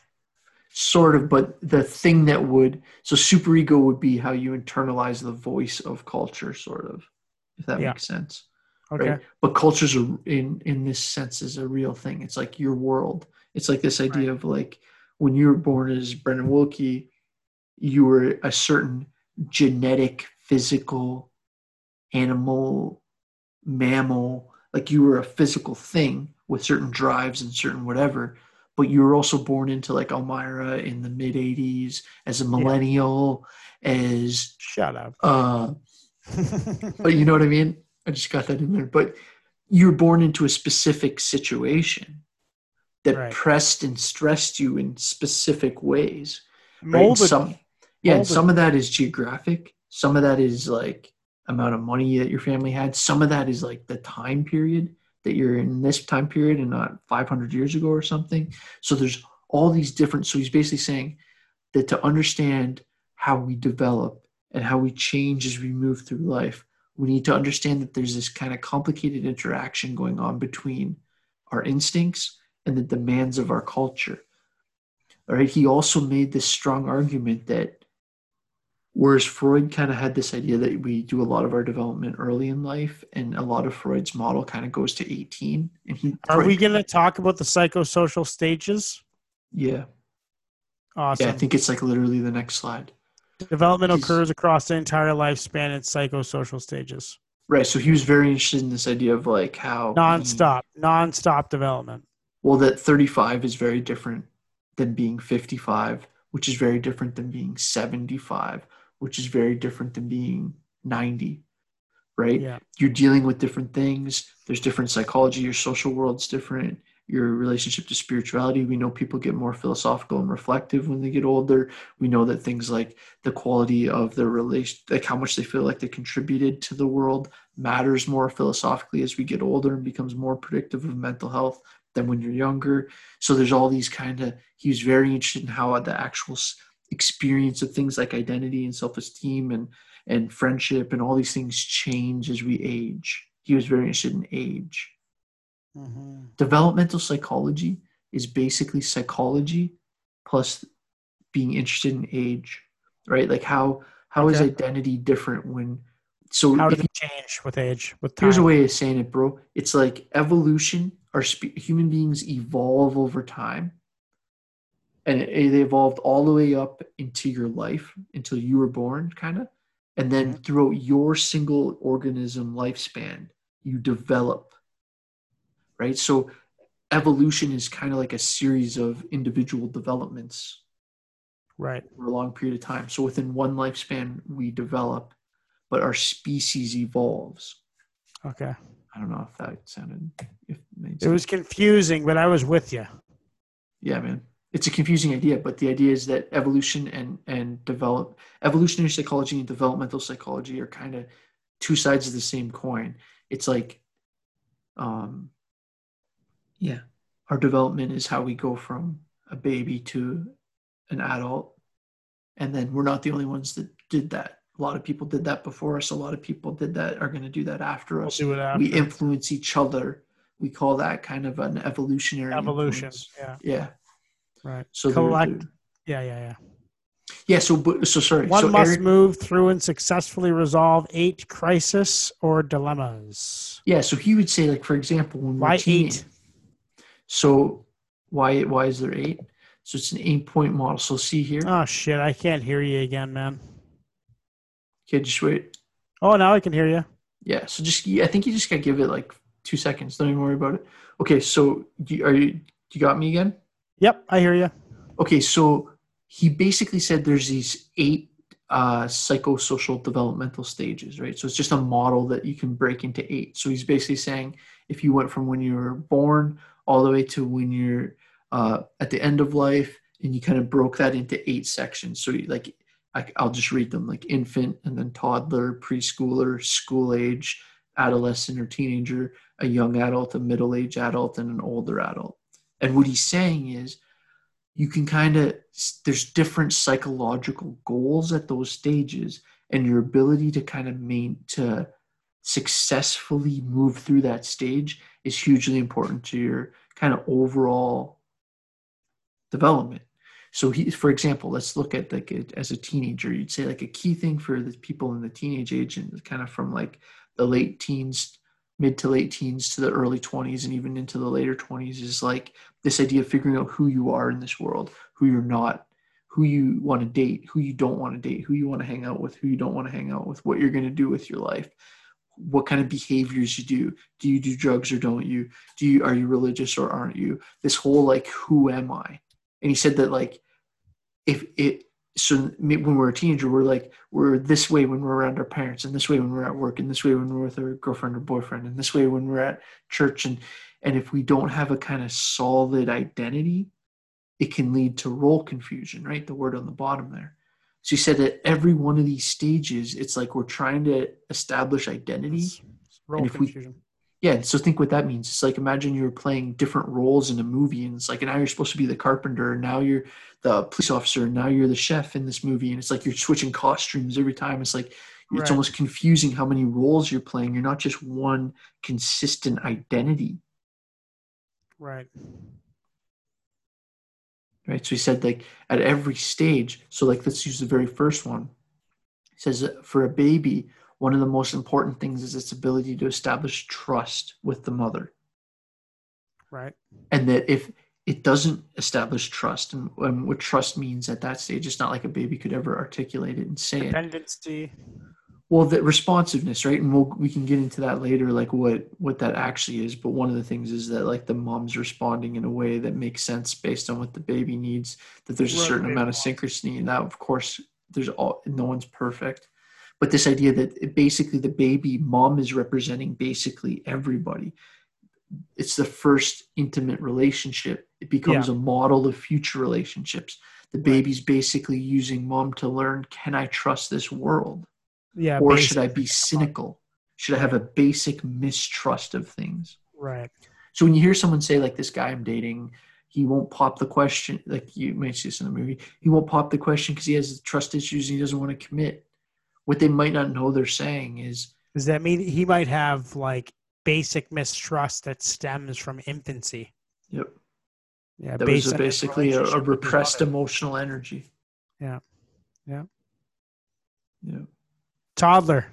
S2: Sort of, but the thing that would so superego would be how you internalize the voice of culture, sort of, if that
S1: Yeah.
S2: makes sense.
S1: Okay.
S2: Right? But culture's a, in in this sense is a real thing. It's like your world. It's like this idea of like when you were born as Brendan Wilkie, you were a certain genetic, physical, animal, mammal, like you were a physical thing with certain drives and certain whatever. But you were also born into like Elmira in the mid '80s as a millennial, as
S1: Shut up.
S2: uh, but you know what I mean? I just got that in there. But you're born into a specific situation that
S1: Right.
S2: pressed and stressed you in specific ways. Right? And. Some, yeah, and some of that is geographic. Some of that is like amount of money that your family had. Some of that is like the time period that you're in this time period and not 500 years ago or something. So there's all these different. So he's basically saying that to understand how we develop and how we change as we move through life, we need to understand that there's this kind of complicated interaction going on between our instincts and the demands of our culture. All right. He also made this strong argument that whereas Freud kind of had this idea that we do a lot of our development early in life, and a lot of Freud's model kind of goes to 18. And he
S1: Are
S2: Freud-
S1: we going to talk about the psychosocial stages?
S2: yeah.
S1: Awesome.
S2: Yeah, I think it's like literally the next slide.
S1: Development
S2: he's-
S1: occurs across the entire lifespan in psychosocial stages.
S2: Right. So he was very interested in this idea of like how
S1: Non-stop, non-stop development.
S2: Well, that 35 is very different than being 55, which is very different than being 75, which is very different than being 90, right?
S1: Yeah.
S2: You're dealing with different things. There's different psychology. Your social world's different. Your relationship to spirituality. We know people get more philosophical and reflective when they get older. We know that things like the quality of their relation, like how much they feel like they contributed to the world, matters more philosophically as we get older and becomes more predictive of mental health than when you're younger. So there's all these kind of, he was very interested in how the actual experience of things like identity and self-esteem and, and friendship and all these things change as we age. He was very interested in age.
S1: Mm-hmm.
S2: Developmental psychology is basically psychology plus being interested in age, right? Like how, how is
S1: Okay.
S2: identity different when, so
S1: How did it change with age? With time?
S2: Here's a way of saying it, bro. It's like evolution. Our spe- human beings evolve over time, and it, they evolved all the way up into your life until you were born, kind of, and then
S1: Mhm.
S2: throughout your single organism lifespan, you develop. Right. So, evolution is kind of like a series of individual developments
S1: Right.
S2: for a long period of time. So, within one lifespan, we develop, but our species evolves.
S1: Okay.
S2: I don't know if that sounded if it
S1: It was confusing, but I was with you.
S2: yeah, man. It's a confusing idea, but the idea is that evolution and and develop evolutionary psychology and developmental psychology are kind of two sides of the same coin. It's like um yeah, our development is how we go from a baby to an adult. And then we're not the only ones that did that. A lot of people did that before us. A lot of people did that are going to do that after
S1: We'll
S2: us.
S1: it after.
S2: we influence each other. We call that kind of an evolutionary
S1: Evolution.
S2: influence.
S1: Yeah.
S2: Yeah.
S1: Right.
S2: So
S1: Collect. Yeah. Yeah. Yeah.
S2: yeah. So so sorry.
S1: One
S2: so
S1: must
S2: Eric,
S1: move through and successfully resolve eight crisis or dilemmas.
S2: yeah. So he would say like for example when
S1: Why
S2: teen-
S1: eight?
S2: So why why is there eight? So it's an eight point model. So see here.
S1: Oh shit! I can't hear you again, man.
S2: Okay, just wait.
S1: Oh, now I can hear you.
S2: Yeah. So just I think you just gotta give it like two seconds. Don't even worry about it. Okay. So you, are you you got me again?
S1: Yep, I hear you.
S2: Okay, so he basically said there's these eight uh, psychosocial developmental stages, right? So it's just a model that you can break into eight. So he's basically saying if you went from when you were born all the way to when you're uh, at the end of life, and you kind of broke that into eight sections. So you, like, I, I'll just read them like infant, and then toddler, preschooler, school age, adolescent or teenager, a young adult, a middle age adult, and an older adult. And what he's saying is you can kind of there's different psychological goals at those stages and your ability to kind of main to successfully move through that stage is hugely important to your kind of overall development so he for example let's look at like a, as a teenager you'd say like a key thing for the people in the teenage age and kind of from like the late teens mid to late teens to the early 20s and even into the later 20s is like this idea of figuring out who you are in this world, who you're not, who you want to date, who you don't want to date, who you want to hang out with, who you don't want to hang out with, what you're going to do with your life, what kind of behaviors you do. Do you do drugs or don't you? Do you are you religious or aren't you? This whole like who am I? And he said that like if it so when we're a teenager, we're like we're this way when we're around our parents, and this way when we're at work, and this way when we're with our girlfriend or boyfriend, and this way when we're at church, and and if we don't have a kind of solid identity, it can lead to role confusion, right? The word on the bottom there. So you said that every one of these stages, it's like we're trying to establish identity.
S1: It's Role
S2: And if we-
S1: confusion.
S2: Yeah, so think what that means. It's like imagine you're playing different roles in a movie, and it's like now you're supposed to be the carpenter, and now you're the police officer, and now you're the chef in this movie, and it's like you're switching costumes every time. It's like
S1: Right.
S2: it's almost confusing how many roles you're playing. You're not just one consistent identity,
S1: Right.
S2: right? So he said like at every stage. So like let's use the very first one. He says for a baby, one of the most important things is its ability to establish trust with the mother.
S1: Right.
S2: and that if it doesn't establish trust and, and what trust means at that stage it's not like a baby could ever articulate it and say it
S1: Dependency.
S2: well the responsiveness right and we'll, we can get into that later like what what that actually is but one of the things is that like the mom's responding in a way that makes sense based on what the baby needs that there's a certain
S1: right.
S2: amount of synchrony and that of course there's all no one's perfect but this idea that basically the baby mom is representing basically everybody it's the first intimate relationship it becomes a model of future relationships the baby's basically using mom to learn can i trust this world
S1: Yeah.
S2: or should I be cynical? Should I have a basic mistrust of things?
S1: Right.
S2: So when you hear someone say like this guy I'm dating, he won't pop the question. Like you may see this in the movie, he won't pop the question because he has trust issues and he doesn't want to commit. What they might not know they're saying is,
S1: Does that mean he might have like basic mistrust that stems from infancy?
S2: "Yep,
S1: Yeah.
S2: that was basically a, a
S1: relationship with his
S2: repressed emotional energy."
S1: Yeah. Yeah.
S2: Yeah.
S1: Toddler.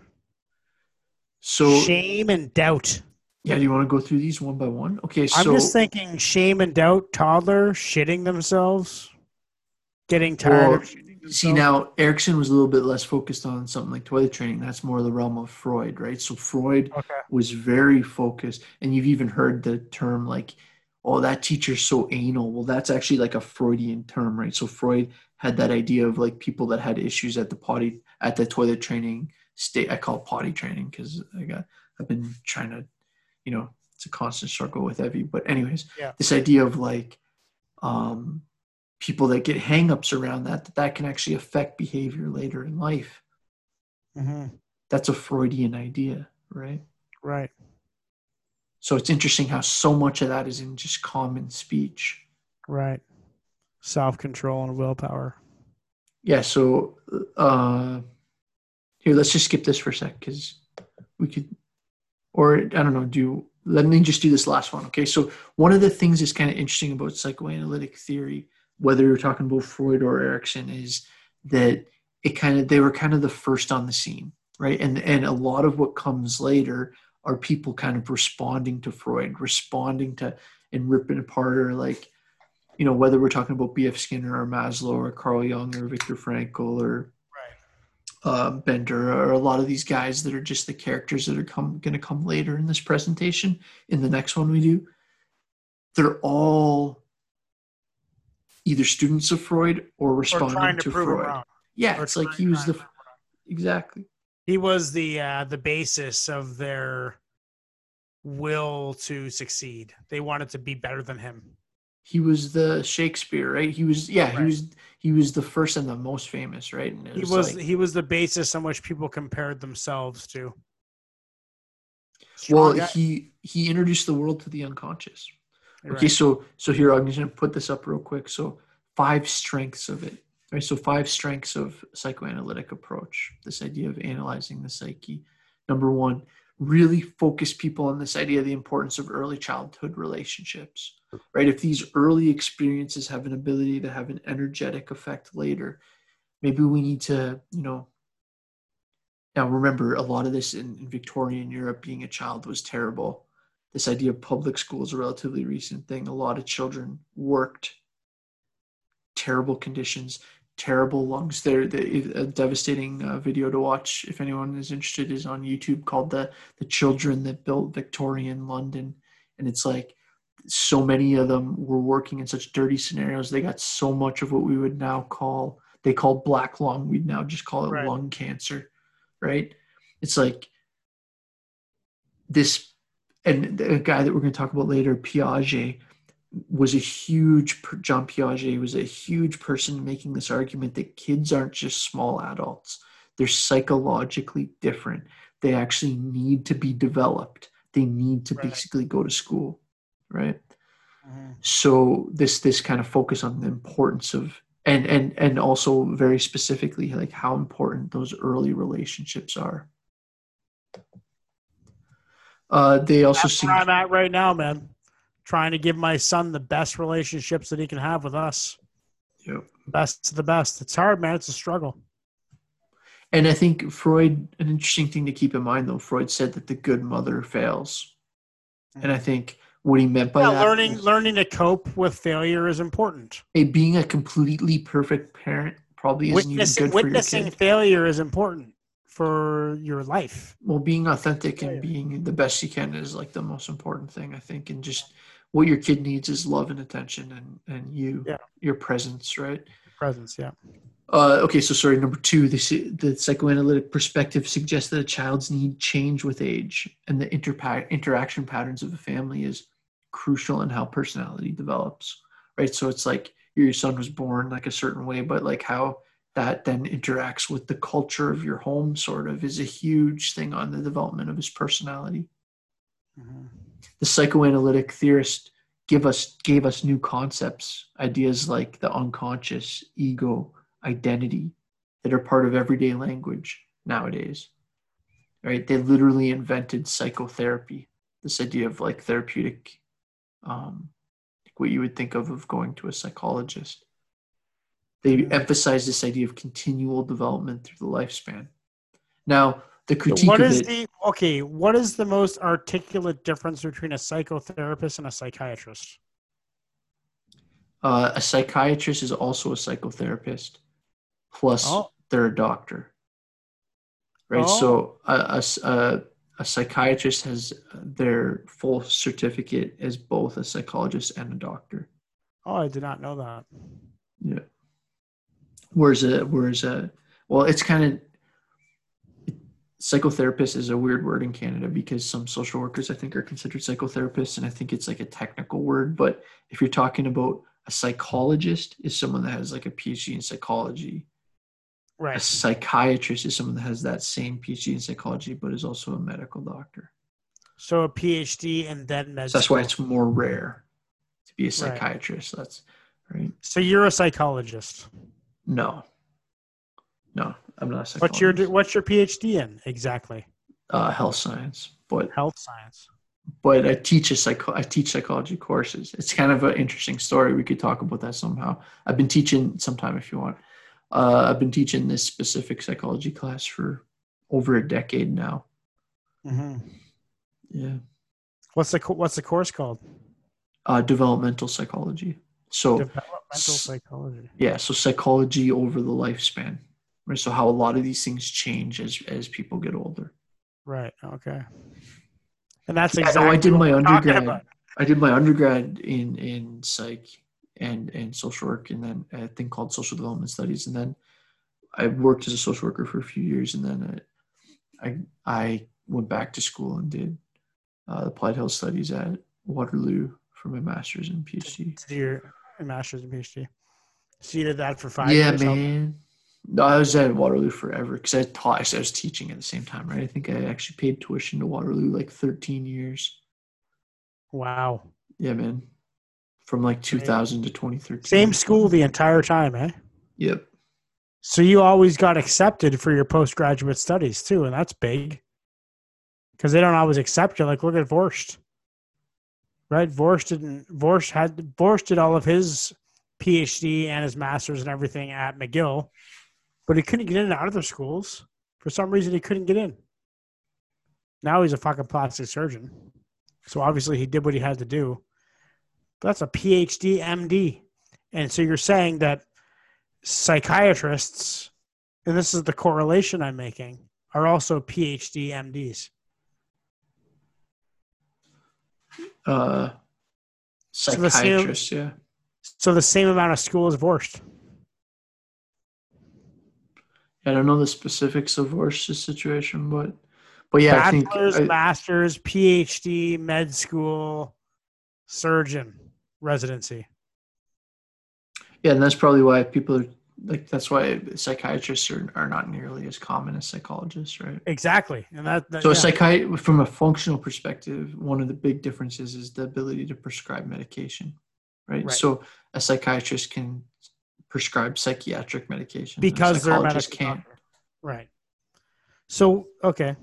S2: So
S1: shame and doubt.
S2: yeah, do you want to go through these one by one? Okay,
S1: I'm just thinking shame and doubt, toddler shitting themselves, getting tired
S2: Well, See now, Erikson was a little bit less focused on something like toilet training. That's more the realm of Freud, right? So Freud
S1: Okay.
S2: was very focused, and you've even heard the term like, "Oh, that teacher's so anal." Well, that's actually like a Freudian term, right? So Freud had that idea of like people that had issues at the potty at the toilet training state. I call it potty training because I got I've been trying to, you know, it's a constant struggle with Evie. But anyways,
S1: Yeah.
S2: this idea of like, um, people that get hangups around that, that that can actually affect behavior later in life.
S1: Mhm.
S2: That's a Freudian idea, right?
S1: Right.
S2: So it's interesting how so much of that is in just common speech.
S1: Right. Self control and willpower.
S2: Yeah. So uh, here, let's just skip this for a sec because we could, or I don't know. Do let me just do this last one. Okay. So one of the things that's kind of interesting about psychoanalytic theory, whether you're talking about Freud or Erikson, is that it kind of they were kind of the first on the scene, right? And and a lot of what comes later are people kind of responding to Freud, responding to and ripping apart or like you know, whether we're talking about B.F. Skinner or Maslow or Carl Jung or Viktor Frankl or uh, Bandura or a lot of these guys that are just the characters that are come going to come later in this presentation. In the next one we do, they're all either students of Freud or responding
S1: to,
S2: to, Freud. Yeah,
S1: Or
S2: it's like he was the
S1: to prove him wrong.
S2: exactly.
S1: He was the uh, the basis of their will to succeed. They wanted to be better than him.
S2: He was the Shakespeare, right? He was yeah, he was he was the first and the most famous, right? And it
S1: He was
S2: like-
S1: he was the basis on which people compared themselves to.
S2: well, he he introduced the world to the unconscious. Okay,
S1: right.
S2: so so here I'm just gonna put this up real quick. So five strengths of it. Right. So five strengths of psychoanalytic approach. This idea of analyzing the psyche. Number one, really focus people on this idea of the importance of early childhood relationships. Right. If these early experiences have an ability to have an energetic effect later, maybe we need to, you know. Now remember, a lot of this in, in Victorian Europe, being a child was terrible this idea of public school is a relatively recent thing. A lot of children worked terrible conditions, terrible lungs. There, the, a devastating uh, video to watch if anyone is interested is on YouTube called the the children that built Victorian London, and it's like so many of them were working in such dirty scenarios. They got so much of what we would now call they call black lung. We'd now just call it
S1: Right.
S2: lung cancer, right? It's like this and the guy that we're going to talk about later, Piaget, was a huge John Piaget was a huge person making this argument that kids aren't just small adults; they're psychologically different. They actually need to be developed. They need to
S1: Right.
S2: basically go to school, right?
S1: Mhm.
S2: So this this kind of focus on the importance of and and and also very specifically like how important those early relationships are. Uh, they also
S1: That's
S2: see
S1: where I'm at right now, man. Trying to give my son the best relationships that he can have with us.
S2: Yep.
S1: Best to the best. It's hard, man. It's a struggle.
S2: And I think Freud, an interesting thing to keep in mind though, Freud said that the good mother fails. And I think what he meant by
S1: Yeah,
S2: that
S1: learning learning to cope with failure is important.
S2: hey, being a completely perfect parent probably isn't
S1: Witnessing
S2: even good for your
S1: witnessing
S2: kid.
S1: failure is important for your life.
S2: Well, being authentic and being the best you can is like the most important thing, I think. And just what your kid needs is love and attention and, and you,
S1: Yeah.
S2: your presence, right?
S1: Presence, yeah.
S2: Uh, okay, so sorry. Number two, the, the psychoanalytic perspective suggests that a child's need change with age, and the interpa- interaction patterns of a family is crucial in how personality develops. Right, so it's like your son was born like a certain way, but like how that then interacts with the culture of your home, sort of, is a huge thing on the development of his personality.
S1: Mhm.
S2: the psychoanalytic theorist give us gave us new concepts ideas like the unconscious ego identity that are part of everyday language nowadays right? They literally invented psychotherapy this idea of like therapeutic um like what you would think of of going to a psychologist they emphasize this idea of continual development through the lifespan now the critique
S1: What
S2: of
S1: is
S2: it,
S1: the okay? What is the most articulate difference between a psychotherapist and a psychiatrist?
S2: Uh, a psychiatrist is also a psychotherapist, plus
S1: Oh.
S2: they're a doctor. Right.
S1: Oh.
S2: So a psychiatrist has their full certificate as both a psychologist and a doctor.
S1: Oh, I did not know that.
S2: Yeah. Whereas a whereas a well, it's kind of psychotherapist is a weird word in Canada because some social workers I think are considered psychotherapists, and I think it's like a technical word. But if you're talking about a psychologist, is someone that has like a PhD in psychology.
S1: Right a
S2: psychiatrist is someone that has that same PhD in psychology, but is also a medical doctor.
S1: So a PhD and then med.
S2: So that's why it's more rare to be a psychiatrist. That's right.
S1: So you're a psychologist.
S2: No, no, I'm not a psychologist.
S1: What's your what's your PhD in exactly?
S2: uh, health science, but
S1: Health science.
S2: but I teach a psycho I teach psychology courses. It's kind of an interesting story. We could talk about that somehow. I've been teaching sometime if you want. Uh, I've been teaching this specific psychology class for over a decade now.
S1: hmm
S2: Yeah,
S1: What's the what's the course called?
S2: uh, developmental psychology. So
S1: Developmental psychology.
S2: yeah, so psychology over the lifespan. Right. So how a lot of these things change as as people get older.
S1: Right. Okay. And that's
S2: Yeah,
S1: exactly.
S2: oh, I did my undergrad. I did my undergrad in in psych and and social work, and then a thing called social development studies, and then I worked as a social worker for a few years, and then I I, I went back to school and did uh, applied health studies at Waterloo for my master's and PhD.
S1: To do your master's and PhD. So you did that for five
S2: yeah,
S1: years. How-
S2: man. No, I was at Waterloo forever because I taught. I was teaching at the same time, right? I think I actually paid tuition to Waterloo like 13 years.
S1: Wow.
S2: Yeah, man. From like 2000 to 2013.
S1: Same school the entire time, eh?
S2: Yep.
S1: So you always got accepted for your postgraduate studies too, and that's big. Because they don't always accept you. Like look at Vorst. Right? Vorst didn't Vorst had Vorst did all of his PhD and his master's and everything at McGill, but he couldn't get in at other schools. For some reason he couldn't get in. Now he's a fucking plastic surgeon. So obviously he did what he had to do. But that's a PhD MD. And so you're saying that psychiatrists, and this is the correlation I'm making, are also PhD MDs.
S2: Uh,
S1: So the same-
S2: psychiatrist, yeah.
S1: So the same amount of school is Vorst.
S2: I don't know the specifics of Vorst's situation, but but yeah, I think
S1: Bachelor's,
S2: I-
S1: master's, PhD, med school, surgeon, residency.
S2: yeah, and that's probably why people are like that's why psychiatrists are, are not nearly as common as psychologists, right?
S1: Exactly. And that, that
S2: So a
S1: yeah.
S2: from a functional perspective, one of the big differences is the ability to prescribe medication, right?
S1: Right.
S2: So a psychiatrist can prescribe psychiatric medication
S1: because they're medical
S2: can't.
S1: doctor. Right. So okay.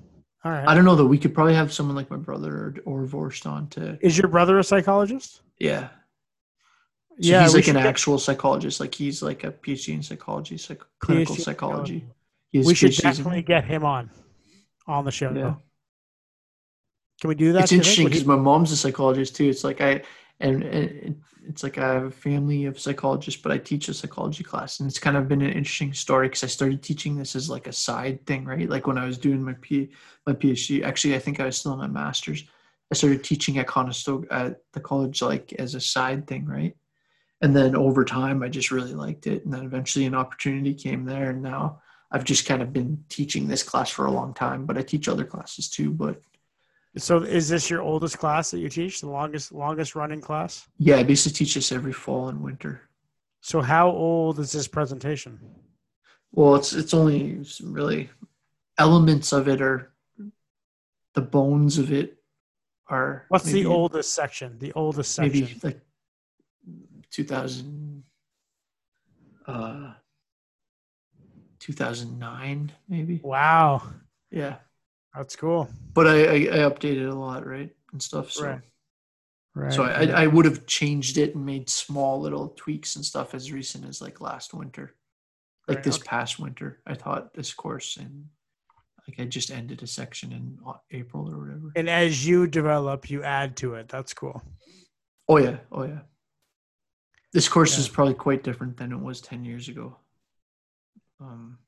S1: All right.
S2: I don't know though. We could probably have someone like my brother or, or Vorst on to
S1: Is your brother a psychologist?
S2: yeah. So
S1: yeah,
S2: he's like an
S1: get-
S2: actual psychologist. Like he's like a PhD in psychology, psych- clinical
S1: PhD
S2: psychology.
S1: We should
S2: PhDs in-
S1: definitely get him on on the show.
S2: Yeah.
S1: Can we do that?
S2: It's
S1: do you think?
S2: interesting because my mom's a psychologist too. It's like I, and, and it's like I have a family of psychologists, but I teach a psychology class, and it's kind of been an interesting story because I started teaching this as like a side thing, right? Like when I was doing my P my PhD. Actually, I think I was still in my master's. I started teaching at Conestoga at the college like as a side thing, right? And then over time, I just really liked it, and then eventually an opportunity came there, and now I've just kind of been teaching this class for a long time. But I teach other classes too, but
S1: So is this your oldest class that you teach? The longest longest running class?
S2: yeah, I basically teach this every fall and winter.
S1: So how old is this presentation?
S2: Well, it's it's only it's really elements of it are the bones of it are.
S1: What's the oldest section? The oldest section.
S2: Maybe like two thousand, uh, two thousand nine, maybe.
S1: Wow.
S2: Yeah,
S1: That's cool.
S2: but I, I I updated a lot, right, and stuff. So
S1: Right. Right.
S2: so I I would have changed it and made small little tweaks and stuff as recent as like last winter, like
S1: Right,
S2: this
S1: okay.
S2: past winter. I taught this course and like I just ended a section in April or whatever.
S1: and as you develop, you add to it. That's cool.
S2: Oh yeah, oh yeah. This course
S1: Yeah.
S2: is probably quite different than it was ten years ago. Um,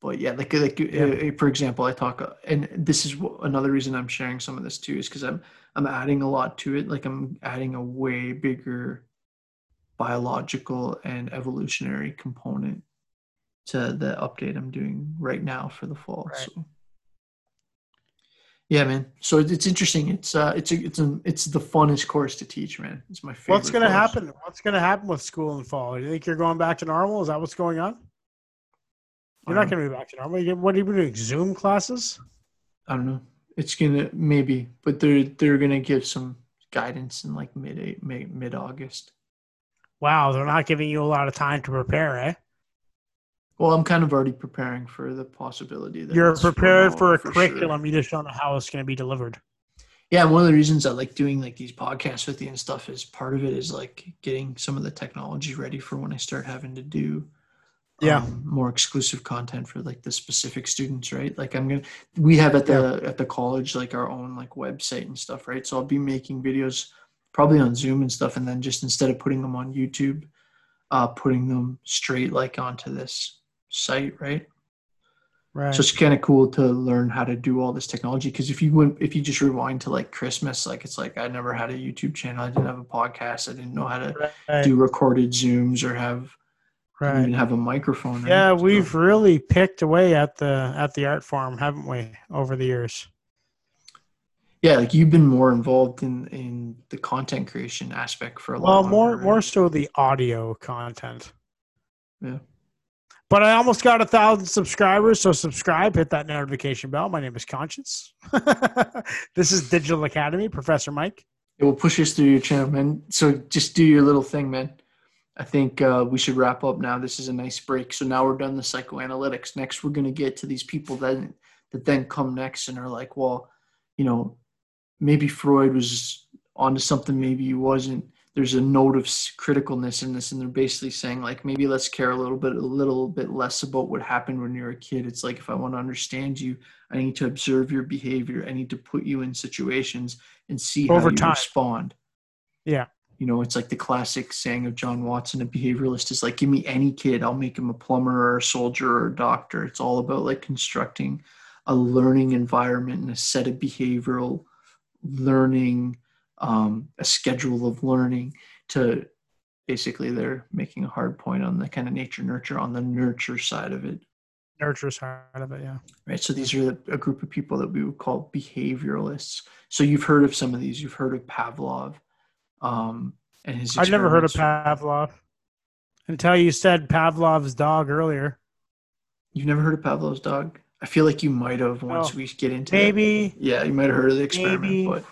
S2: but yeah, like like
S1: Yeah.
S2: uh, for example, I talk, uh, and this is another reason I'm sharing some of this too, is because I'm I'm adding a lot to it. Like I'm adding a way bigger biological and evolutionary component to the update I'm doing right now for the fall.
S1: Right.
S2: So. Yeah, man. So it's interesting. It's uh, it's a, it's a, it's the funnest course to teach, man. It's my favorite.
S1: What's going to
S2: course.
S1: happen? What's going to happen with school in fall? Do you think you're going back to normal? Is that what's going on? You're not
S2: Um,
S1: going to be back to normal. What are you doing? Zoom classes?
S2: I don't know. It's gonna maybe, but they're they're gonna give some guidance in like mid mid August.
S1: Wow, they're not giving you a lot of time to prepare, eh?
S2: Well, I'm kind of already preparing for the possibility that
S1: You're prepared for a
S2: sure.
S1: curriculum. You just don't know how it's going to be delivered.
S2: Yeah, one of the reasons I like doing like these podcasts with you and stuff is part of it is like getting some of the technology ready for when I start having to do
S1: Yeah.
S2: um, more exclusive content for like the specific students, right? Like I'm gonna we have at the at the college like our own like website and stuff, right? So I'll be making videos probably on Zoom and stuff, and then just instead of putting them on YouTube, uh, putting them straight like onto this site, right?
S1: Right.
S2: So it's kind of cool to learn how to do all this technology because if you went, if you just rewind to like Christmas, like it's like I never had a YouTube channel, I didn't have a podcast, I didn't know how to
S1: right.
S2: do recorded zooms or have
S1: right.
S2: even have a microphone.
S1: Yeah,
S2: So-
S1: we've really picked away at the at the art form, haven't we, over the years?
S2: yeah, like you've been more involved in in the content creation aspect for a
S1: Well,
S2: lot.
S1: more
S2: longer,
S1: more
S2: right?
S1: so the audio content.
S2: Yeah.
S1: But I almost got a thousand subscribers, so subscribe, hit that notification bell. My name is Conscience. [laughs] this is Digital Academy, Professor Mike.
S2: It will push us through your channel, man. So just do your little thing, man. I think uh, we should wrap up now. This is a nice break. So now we're done the psychoanalytics. Next, we're going to get to these people that that then come next and are like, well, you know, maybe Freud was onto something, maybe he wasn't. There's a note of criticalness in this, and they're basically saying like, maybe let's care a little bit, a little bit less about what happened when you're a kid. It's like if I want to understand you, I need to observe your behavior. I need to put you in situations and see how you
S1: time.
S2: respond.
S1: Yeah.
S2: You know, it's like the classic saying of John Watson, a behavioralist is like, give me any kid, I'll make him a plumber or a soldier or a doctor. It's all about like constructing a learning environment and a set of behavioral learning, um, a schedule of learning to basically they're making a hard point on the kind of nature nurture on the nurture side of it
S1: Nurture side of it, yeah.
S2: right? So these are a group of people that we would call behavioralists. So you've heard of some of these. You've heard of Pavlov, um, and his.
S1: I've never heard of. Pavlov until you said Pavlov's dog earlier.
S2: You've never heard of Pavlov's dog? I feel like you might have once we get into that.
S1: Maybe.
S2: Yeah, you might have heard of the experiment,
S1: Maybe.
S2: but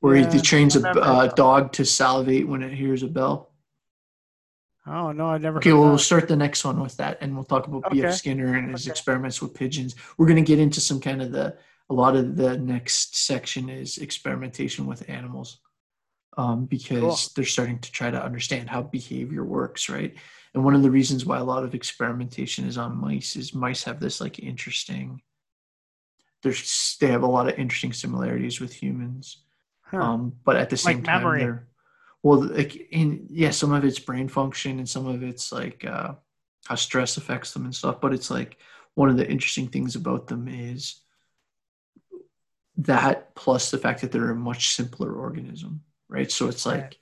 S2: where he,
S1: Yeah,
S2: he trains a uh, dog to salivate when it hears a bell.
S1: Oh no, I never.
S2: Okay, well, we'll start the next one with that, and we'll talk about B.F. Skinner and his
S1: Okay.
S2: experiments with pigeons. We're going to get into some kind of the a lot of the next section is experimentation with animals, um, because
S1: Cool.
S2: they're starting to try to understand how behavior works, right? And one of the reasons why a lot of experimentation is on mice is mice have this like interesting. There's they have a lot of interesting similarities with humans,
S1: Huh.
S2: um, but at the same time
S1: memory.
S2: they're well, like in yeah, some of it's brain function and some of it's like uh, how stress affects them and stuff. But it's like one of the interesting things about them is that plus the fact that they're a much simpler organism, right? So it's like
S1: Right.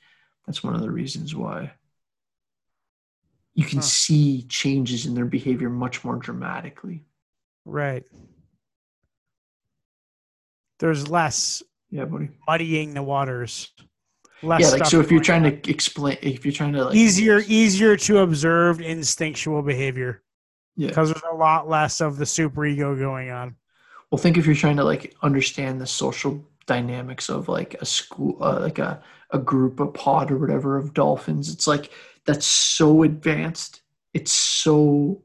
S2: that's one of the reasons why you can
S1: Huh.
S2: see changes in their behavior much more dramatically.
S1: Right. There's less
S2: Yeah, buddy.
S1: muddying the waters. Less
S2: yeah, like so if you're trying
S1: on.
S2: to explain, if you're trying to like
S1: easier easier to observe instinctual behavior
S2: yeah.
S1: because there's a lot less of the super ego going on.
S2: Well, think if you're trying to like understand the social dynamics of like a school, uh, like a a group, a pod, or whatever of dolphins. It's like that's so advanced. It's so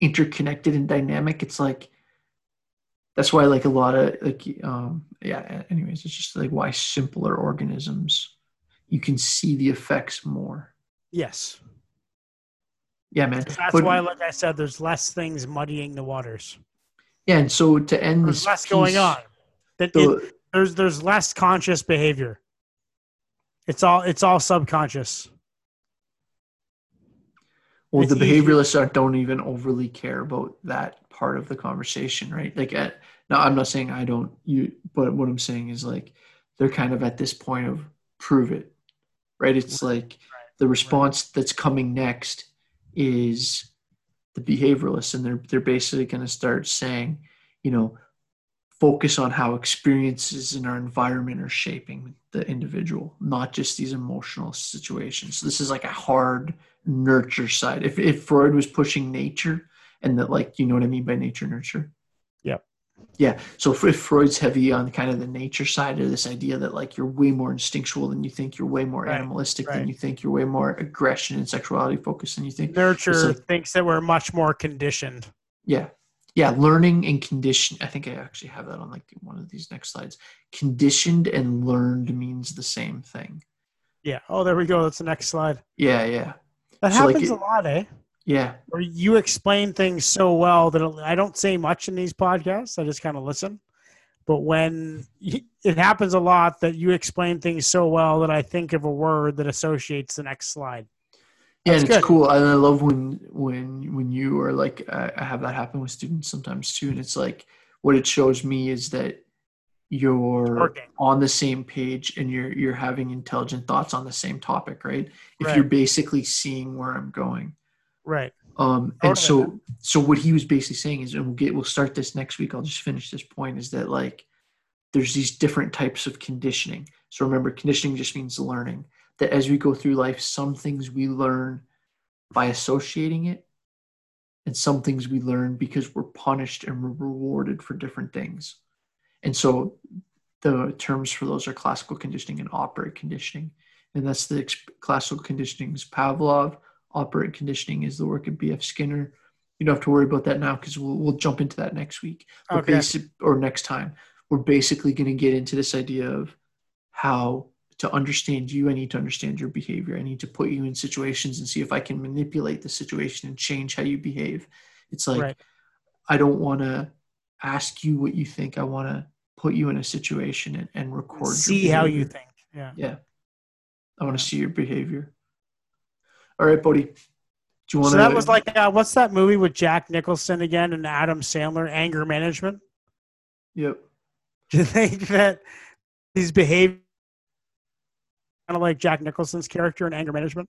S2: interconnected and dynamic. It's like that's why like a lot of like um yeah. Anyways, it's just like why simpler organisms you can see the effects more.
S1: Yes.
S2: Yeah, man.
S1: That's
S2: But-
S1: why, like I said, there's less things muddying the waters.
S2: Yeah, and so to end
S1: There's
S2: this
S1: less going on. That
S2: the-
S1: there's there's less conscious behavior. It's all it's all subconscious.
S2: Well,
S1: It's
S2: the
S1: easier-
S2: behavioralists don't even overly care about that part of the conversation, right? Like, at, now I'm not saying I don't, you, but what I'm saying is like they're kind of at this point of prove it, right? It's like the response that's coming next is the behavioralists, and they're they're basically going to start saying, you know, focus on how experiences in our environment are shaping the individual, not just these emotional situations. So this is like a hard nurture side. If if Freud was pushing nature and that like you know what I mean by nature nurture?
S1: yeah
S2: Yeah. So if, if Freud's heavy on kind of the nature side of this idea that like you're way more instinctual than you think, you're way more
S1: Right,
S2: animalistic than you think, you're way more aggression and sexuality focused than you think.
S1: Nurture
S2: like-
S1: thinks that we're much more conditioned.
S2: Yeah. Yeah. Learning and condition. I think I actually have that on like one of these next slides. Conditioned and learned means the same thing.
S1: Yeah. Oh, there we go. That's the next slide.
S2: Yeah. Yeah.
S1: That
S2: So, like,
S1: happens
S2: it-
S1: a lot, eh?
S2: Yeah.
S1: Where you explain things so well that I don't say much in these podcasts. I just kind of listen. But when it happens a lot that you explain things so well that I think of a word that associates the next slide.
S2: Yeah,
S1: That's
S2: and it's
S1: good.
S2: cool. And I love when when when you are like I I have that happen with students sometimes too. And it's like what it shows me is that you're on the same page and you're you're having intelligent thoughts on the same topic, right? If
S1: Right.
S2: you're basically seeing where I'm going.
S1: Right.
S2: Um, and so, so what he was basically saying is, and we'll get, we'll start this next week. I'll just finish this point is that like, there's these different types of conditioning. So remember, conditioning just means learning. That as we go through life, some things we learn by associating it, and some things we learn because we're punished and we're rewarded for different things. And so, the terms for those are classical conditioning and operant conditioning, and that's the classical conditioning is Pavlov operant conditioning is the work of B.F. Skinner. You don't have to worry about that now because we'll, we'll jump into that next week. But
S1: Okay.
S2: basic, or next time. We're basically going to get into this idea of how to understand you. I need to understand your behavior. I need to put you in situations and see if I can manipulate the situation and change how you behave. It's like,
S1: Right.
S2: I don't want to ask you what you think. I want to put you in a situation and, and record your
S1: See how you think. Yeah.
S2: Yeah. I want to see your behavior. All right, Bodie. Do you want
S1: So that was like, uh, what's that movie with Jack Nicholson again and Adam Sandler, Anger Management?
S2: Yep. [laughs]
S1: Do you think that these behavior kind of like Jack Nicholson's character in Anger Management,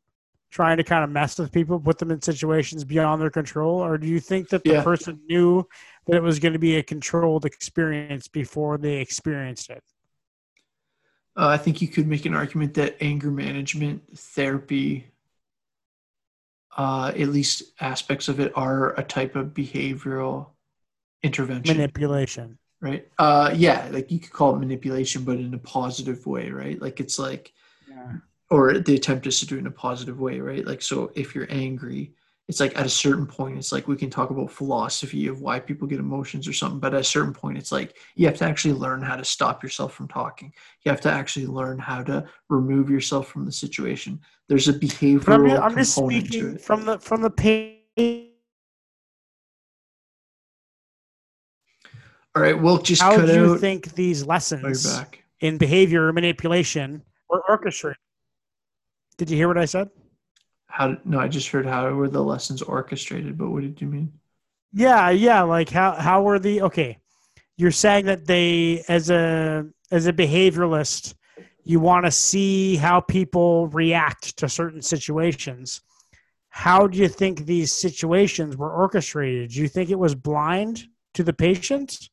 S1: trying to kind of mess with people, put them in situations beyond their control, or do you think that the
S2: Yeah.
S1: person knew that it was going to be a controlled experience before they experienced it?
S2: Uh, I think you could make an argument that anger management therapy, uh, at least aspects of it, are a type of behavioral intervention,
S1: Manipulation.
S2: right? Uh, yeah, like you could call it manipulation, but in a positive way, right? Like it's like,
S1: Yeah.
S2: or the attempt is to do it in a positive way, right? Like, so if you're angry, it's like at a certain point, it's like we can talk about philosophy of why people get emotions or something, but at a certain point, it's like you have to actually learn how to stop yourself from talking. You have to actually learn how to remove yourself from the situation. There's a
S1: But I'm,
S2: behavioral
S1: I'm just
S2: component to
S1: speaking
S2: it.
S1: from the from the pain.
S2: All right, we'll just
S1: How
S2: cut
S1: do you think these lessons
S2: back.
S1: in behavior manipulation were orchestrated? Did you hear what I said?
S2: How? No, I just heard how were the lessons orchestrated, but what did you mean?
S1: Yeah, yeah. Like how how were the okay? You're saying that they as a as a behavioralist, you want to see how people react to certain situations. How do you think these situations were orchestrated? Do you think it was blind to the patient?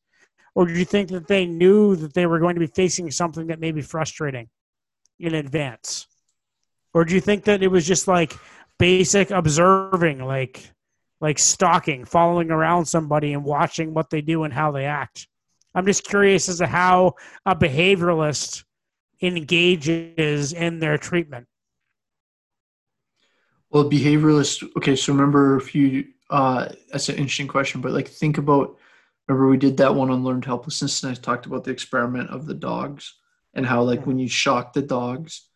S1: Or do you think that they knew that they were going to be facing something that may be frustrating in advance? Or do you think that it was just like basic observing, like like stalking, following around somebody and watching what they do and how they act? I'm just curious as to how a behavioralist engages in their treatment.
S2: Well, behavioralist. Okay, so remember if you. Uh, that's an interesting question, but like think about. Remember we did that one on learned helplessness, and I talked about the experiment of the dogs and how like when you shock the dogs,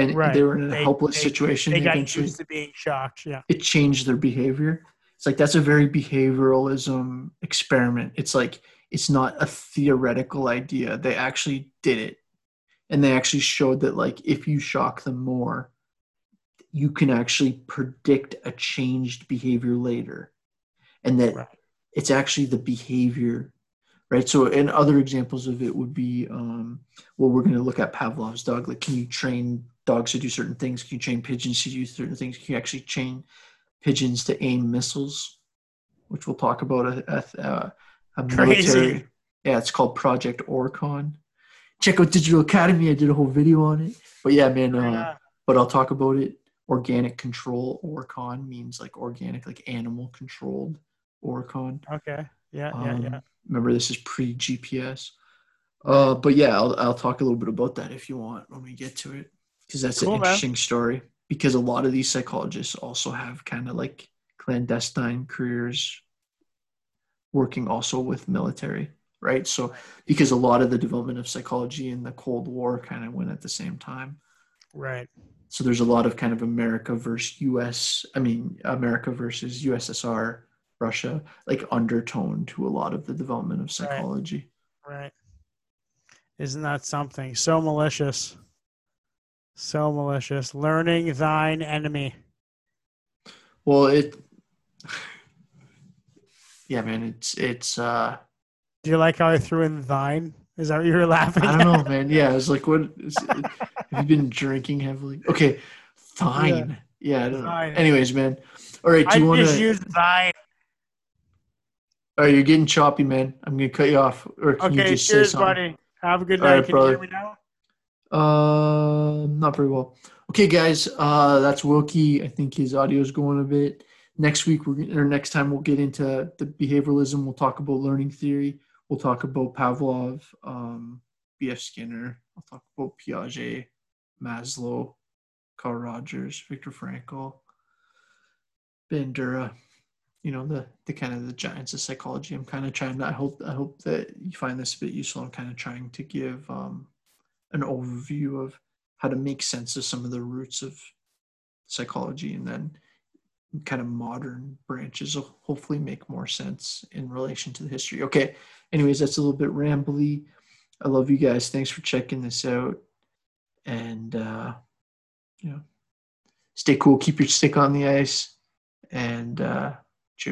S2: and
S1: Right.
S2: they were in a
S1: They-
S2: helpless
S1: they-
S2: situation,
S1: They got used to being shocked. Yeah.
S2: it changed their behavior. It's like that's a very behavioralism experiment. It's like it's not a theoretical idea. They actually did it. And they actually showed that like if you shock them more, you can actually predict a changed behavior later. And that
S1: Right.
S2: it's actually the behavior right so and other examples of it would be um, well we're going to look at pavlov's dog like can you train dogs to do certain things can you train pigeons to do certain things can you actually train pigeons to aim missiles which we'll talk about a, a, a, a
S1: Crazy.
S2: military yeah it's called project orcon check out digital academy i did a whole video on it but yeah man uh,
S1: Yeah.
S2: but I'll talk about it. Organic control orcon means like organic, like animal controlled orcon.
S1: Okay. Yeah. Yeah.
S2: Um,
S1: Yeah.
S2: Remember, this is pre GPS. Uh, but yeah, I'll I'll talk a little bit about that if you want when we get to it, because that's
S1: Cool,
S2: an
S1: man.
S2: interesting story. Because a lot of these psychologists also have kind of like clandestine careers, working also with military, right? So because a lot of the development of psychology in the Cold War kind of went at the same time
S1: Right.
S2: so there's a lot of kind of America versus US, I mean America versus USSR, Russia, like undertone to a lot of the development of psychology.
S1: Right. Isn't that something? So malicious. So malicious. Learning thine enemy.
S2: Well, it Yeah, man, it's it's uh
S1: Do you like how I threw in thine? Is that what you were [laughs] laughing
S2: I don't
S1: at?
S2: know, man. Yeah, I was like what is have you been drinking heavily? Okay, fine. Yeah, I don't know. Anyways, man. All right, do
S1: I
S2: you want
S1: just
S2: to
S1: used thine.
S2: All right, you're getting choppy, man. I'm going to cut you off or can you
S1: Okay,
S2: just
S1: cheers,
S2: say something?
S1: buddy. Have a good
S2: All
S1: night.
S2: right,
S1: Can you hear
S2: brother.
S1: me now?
S2: Uh, not very well. Okay, guys, uh, that's Wilkie. I think his audio is going a bit. Next week, we're or next time, we'll get into the behavioralism. We'll talk about learning theory. We'll talk about Pavlov, um, B.F. Skinner. I'll talk about Piaget, Maslow, Carl Rogers, Viktor Frankl, Bandura. You know the the kind of the giants of psychology. I'm kind of trying. To, I hope I hope that you find this a bit useful. I'm kind of trying to give um, an overview of how to make sense of some of the roots of psychology and then kind of modern branches will hopefully make more sense in relation to the history. Okay. Anyways, that's a little bit rambly. I love you guys. Thanks for checking this out. And uh you know, stay cool, keep your stick on the ice, and uh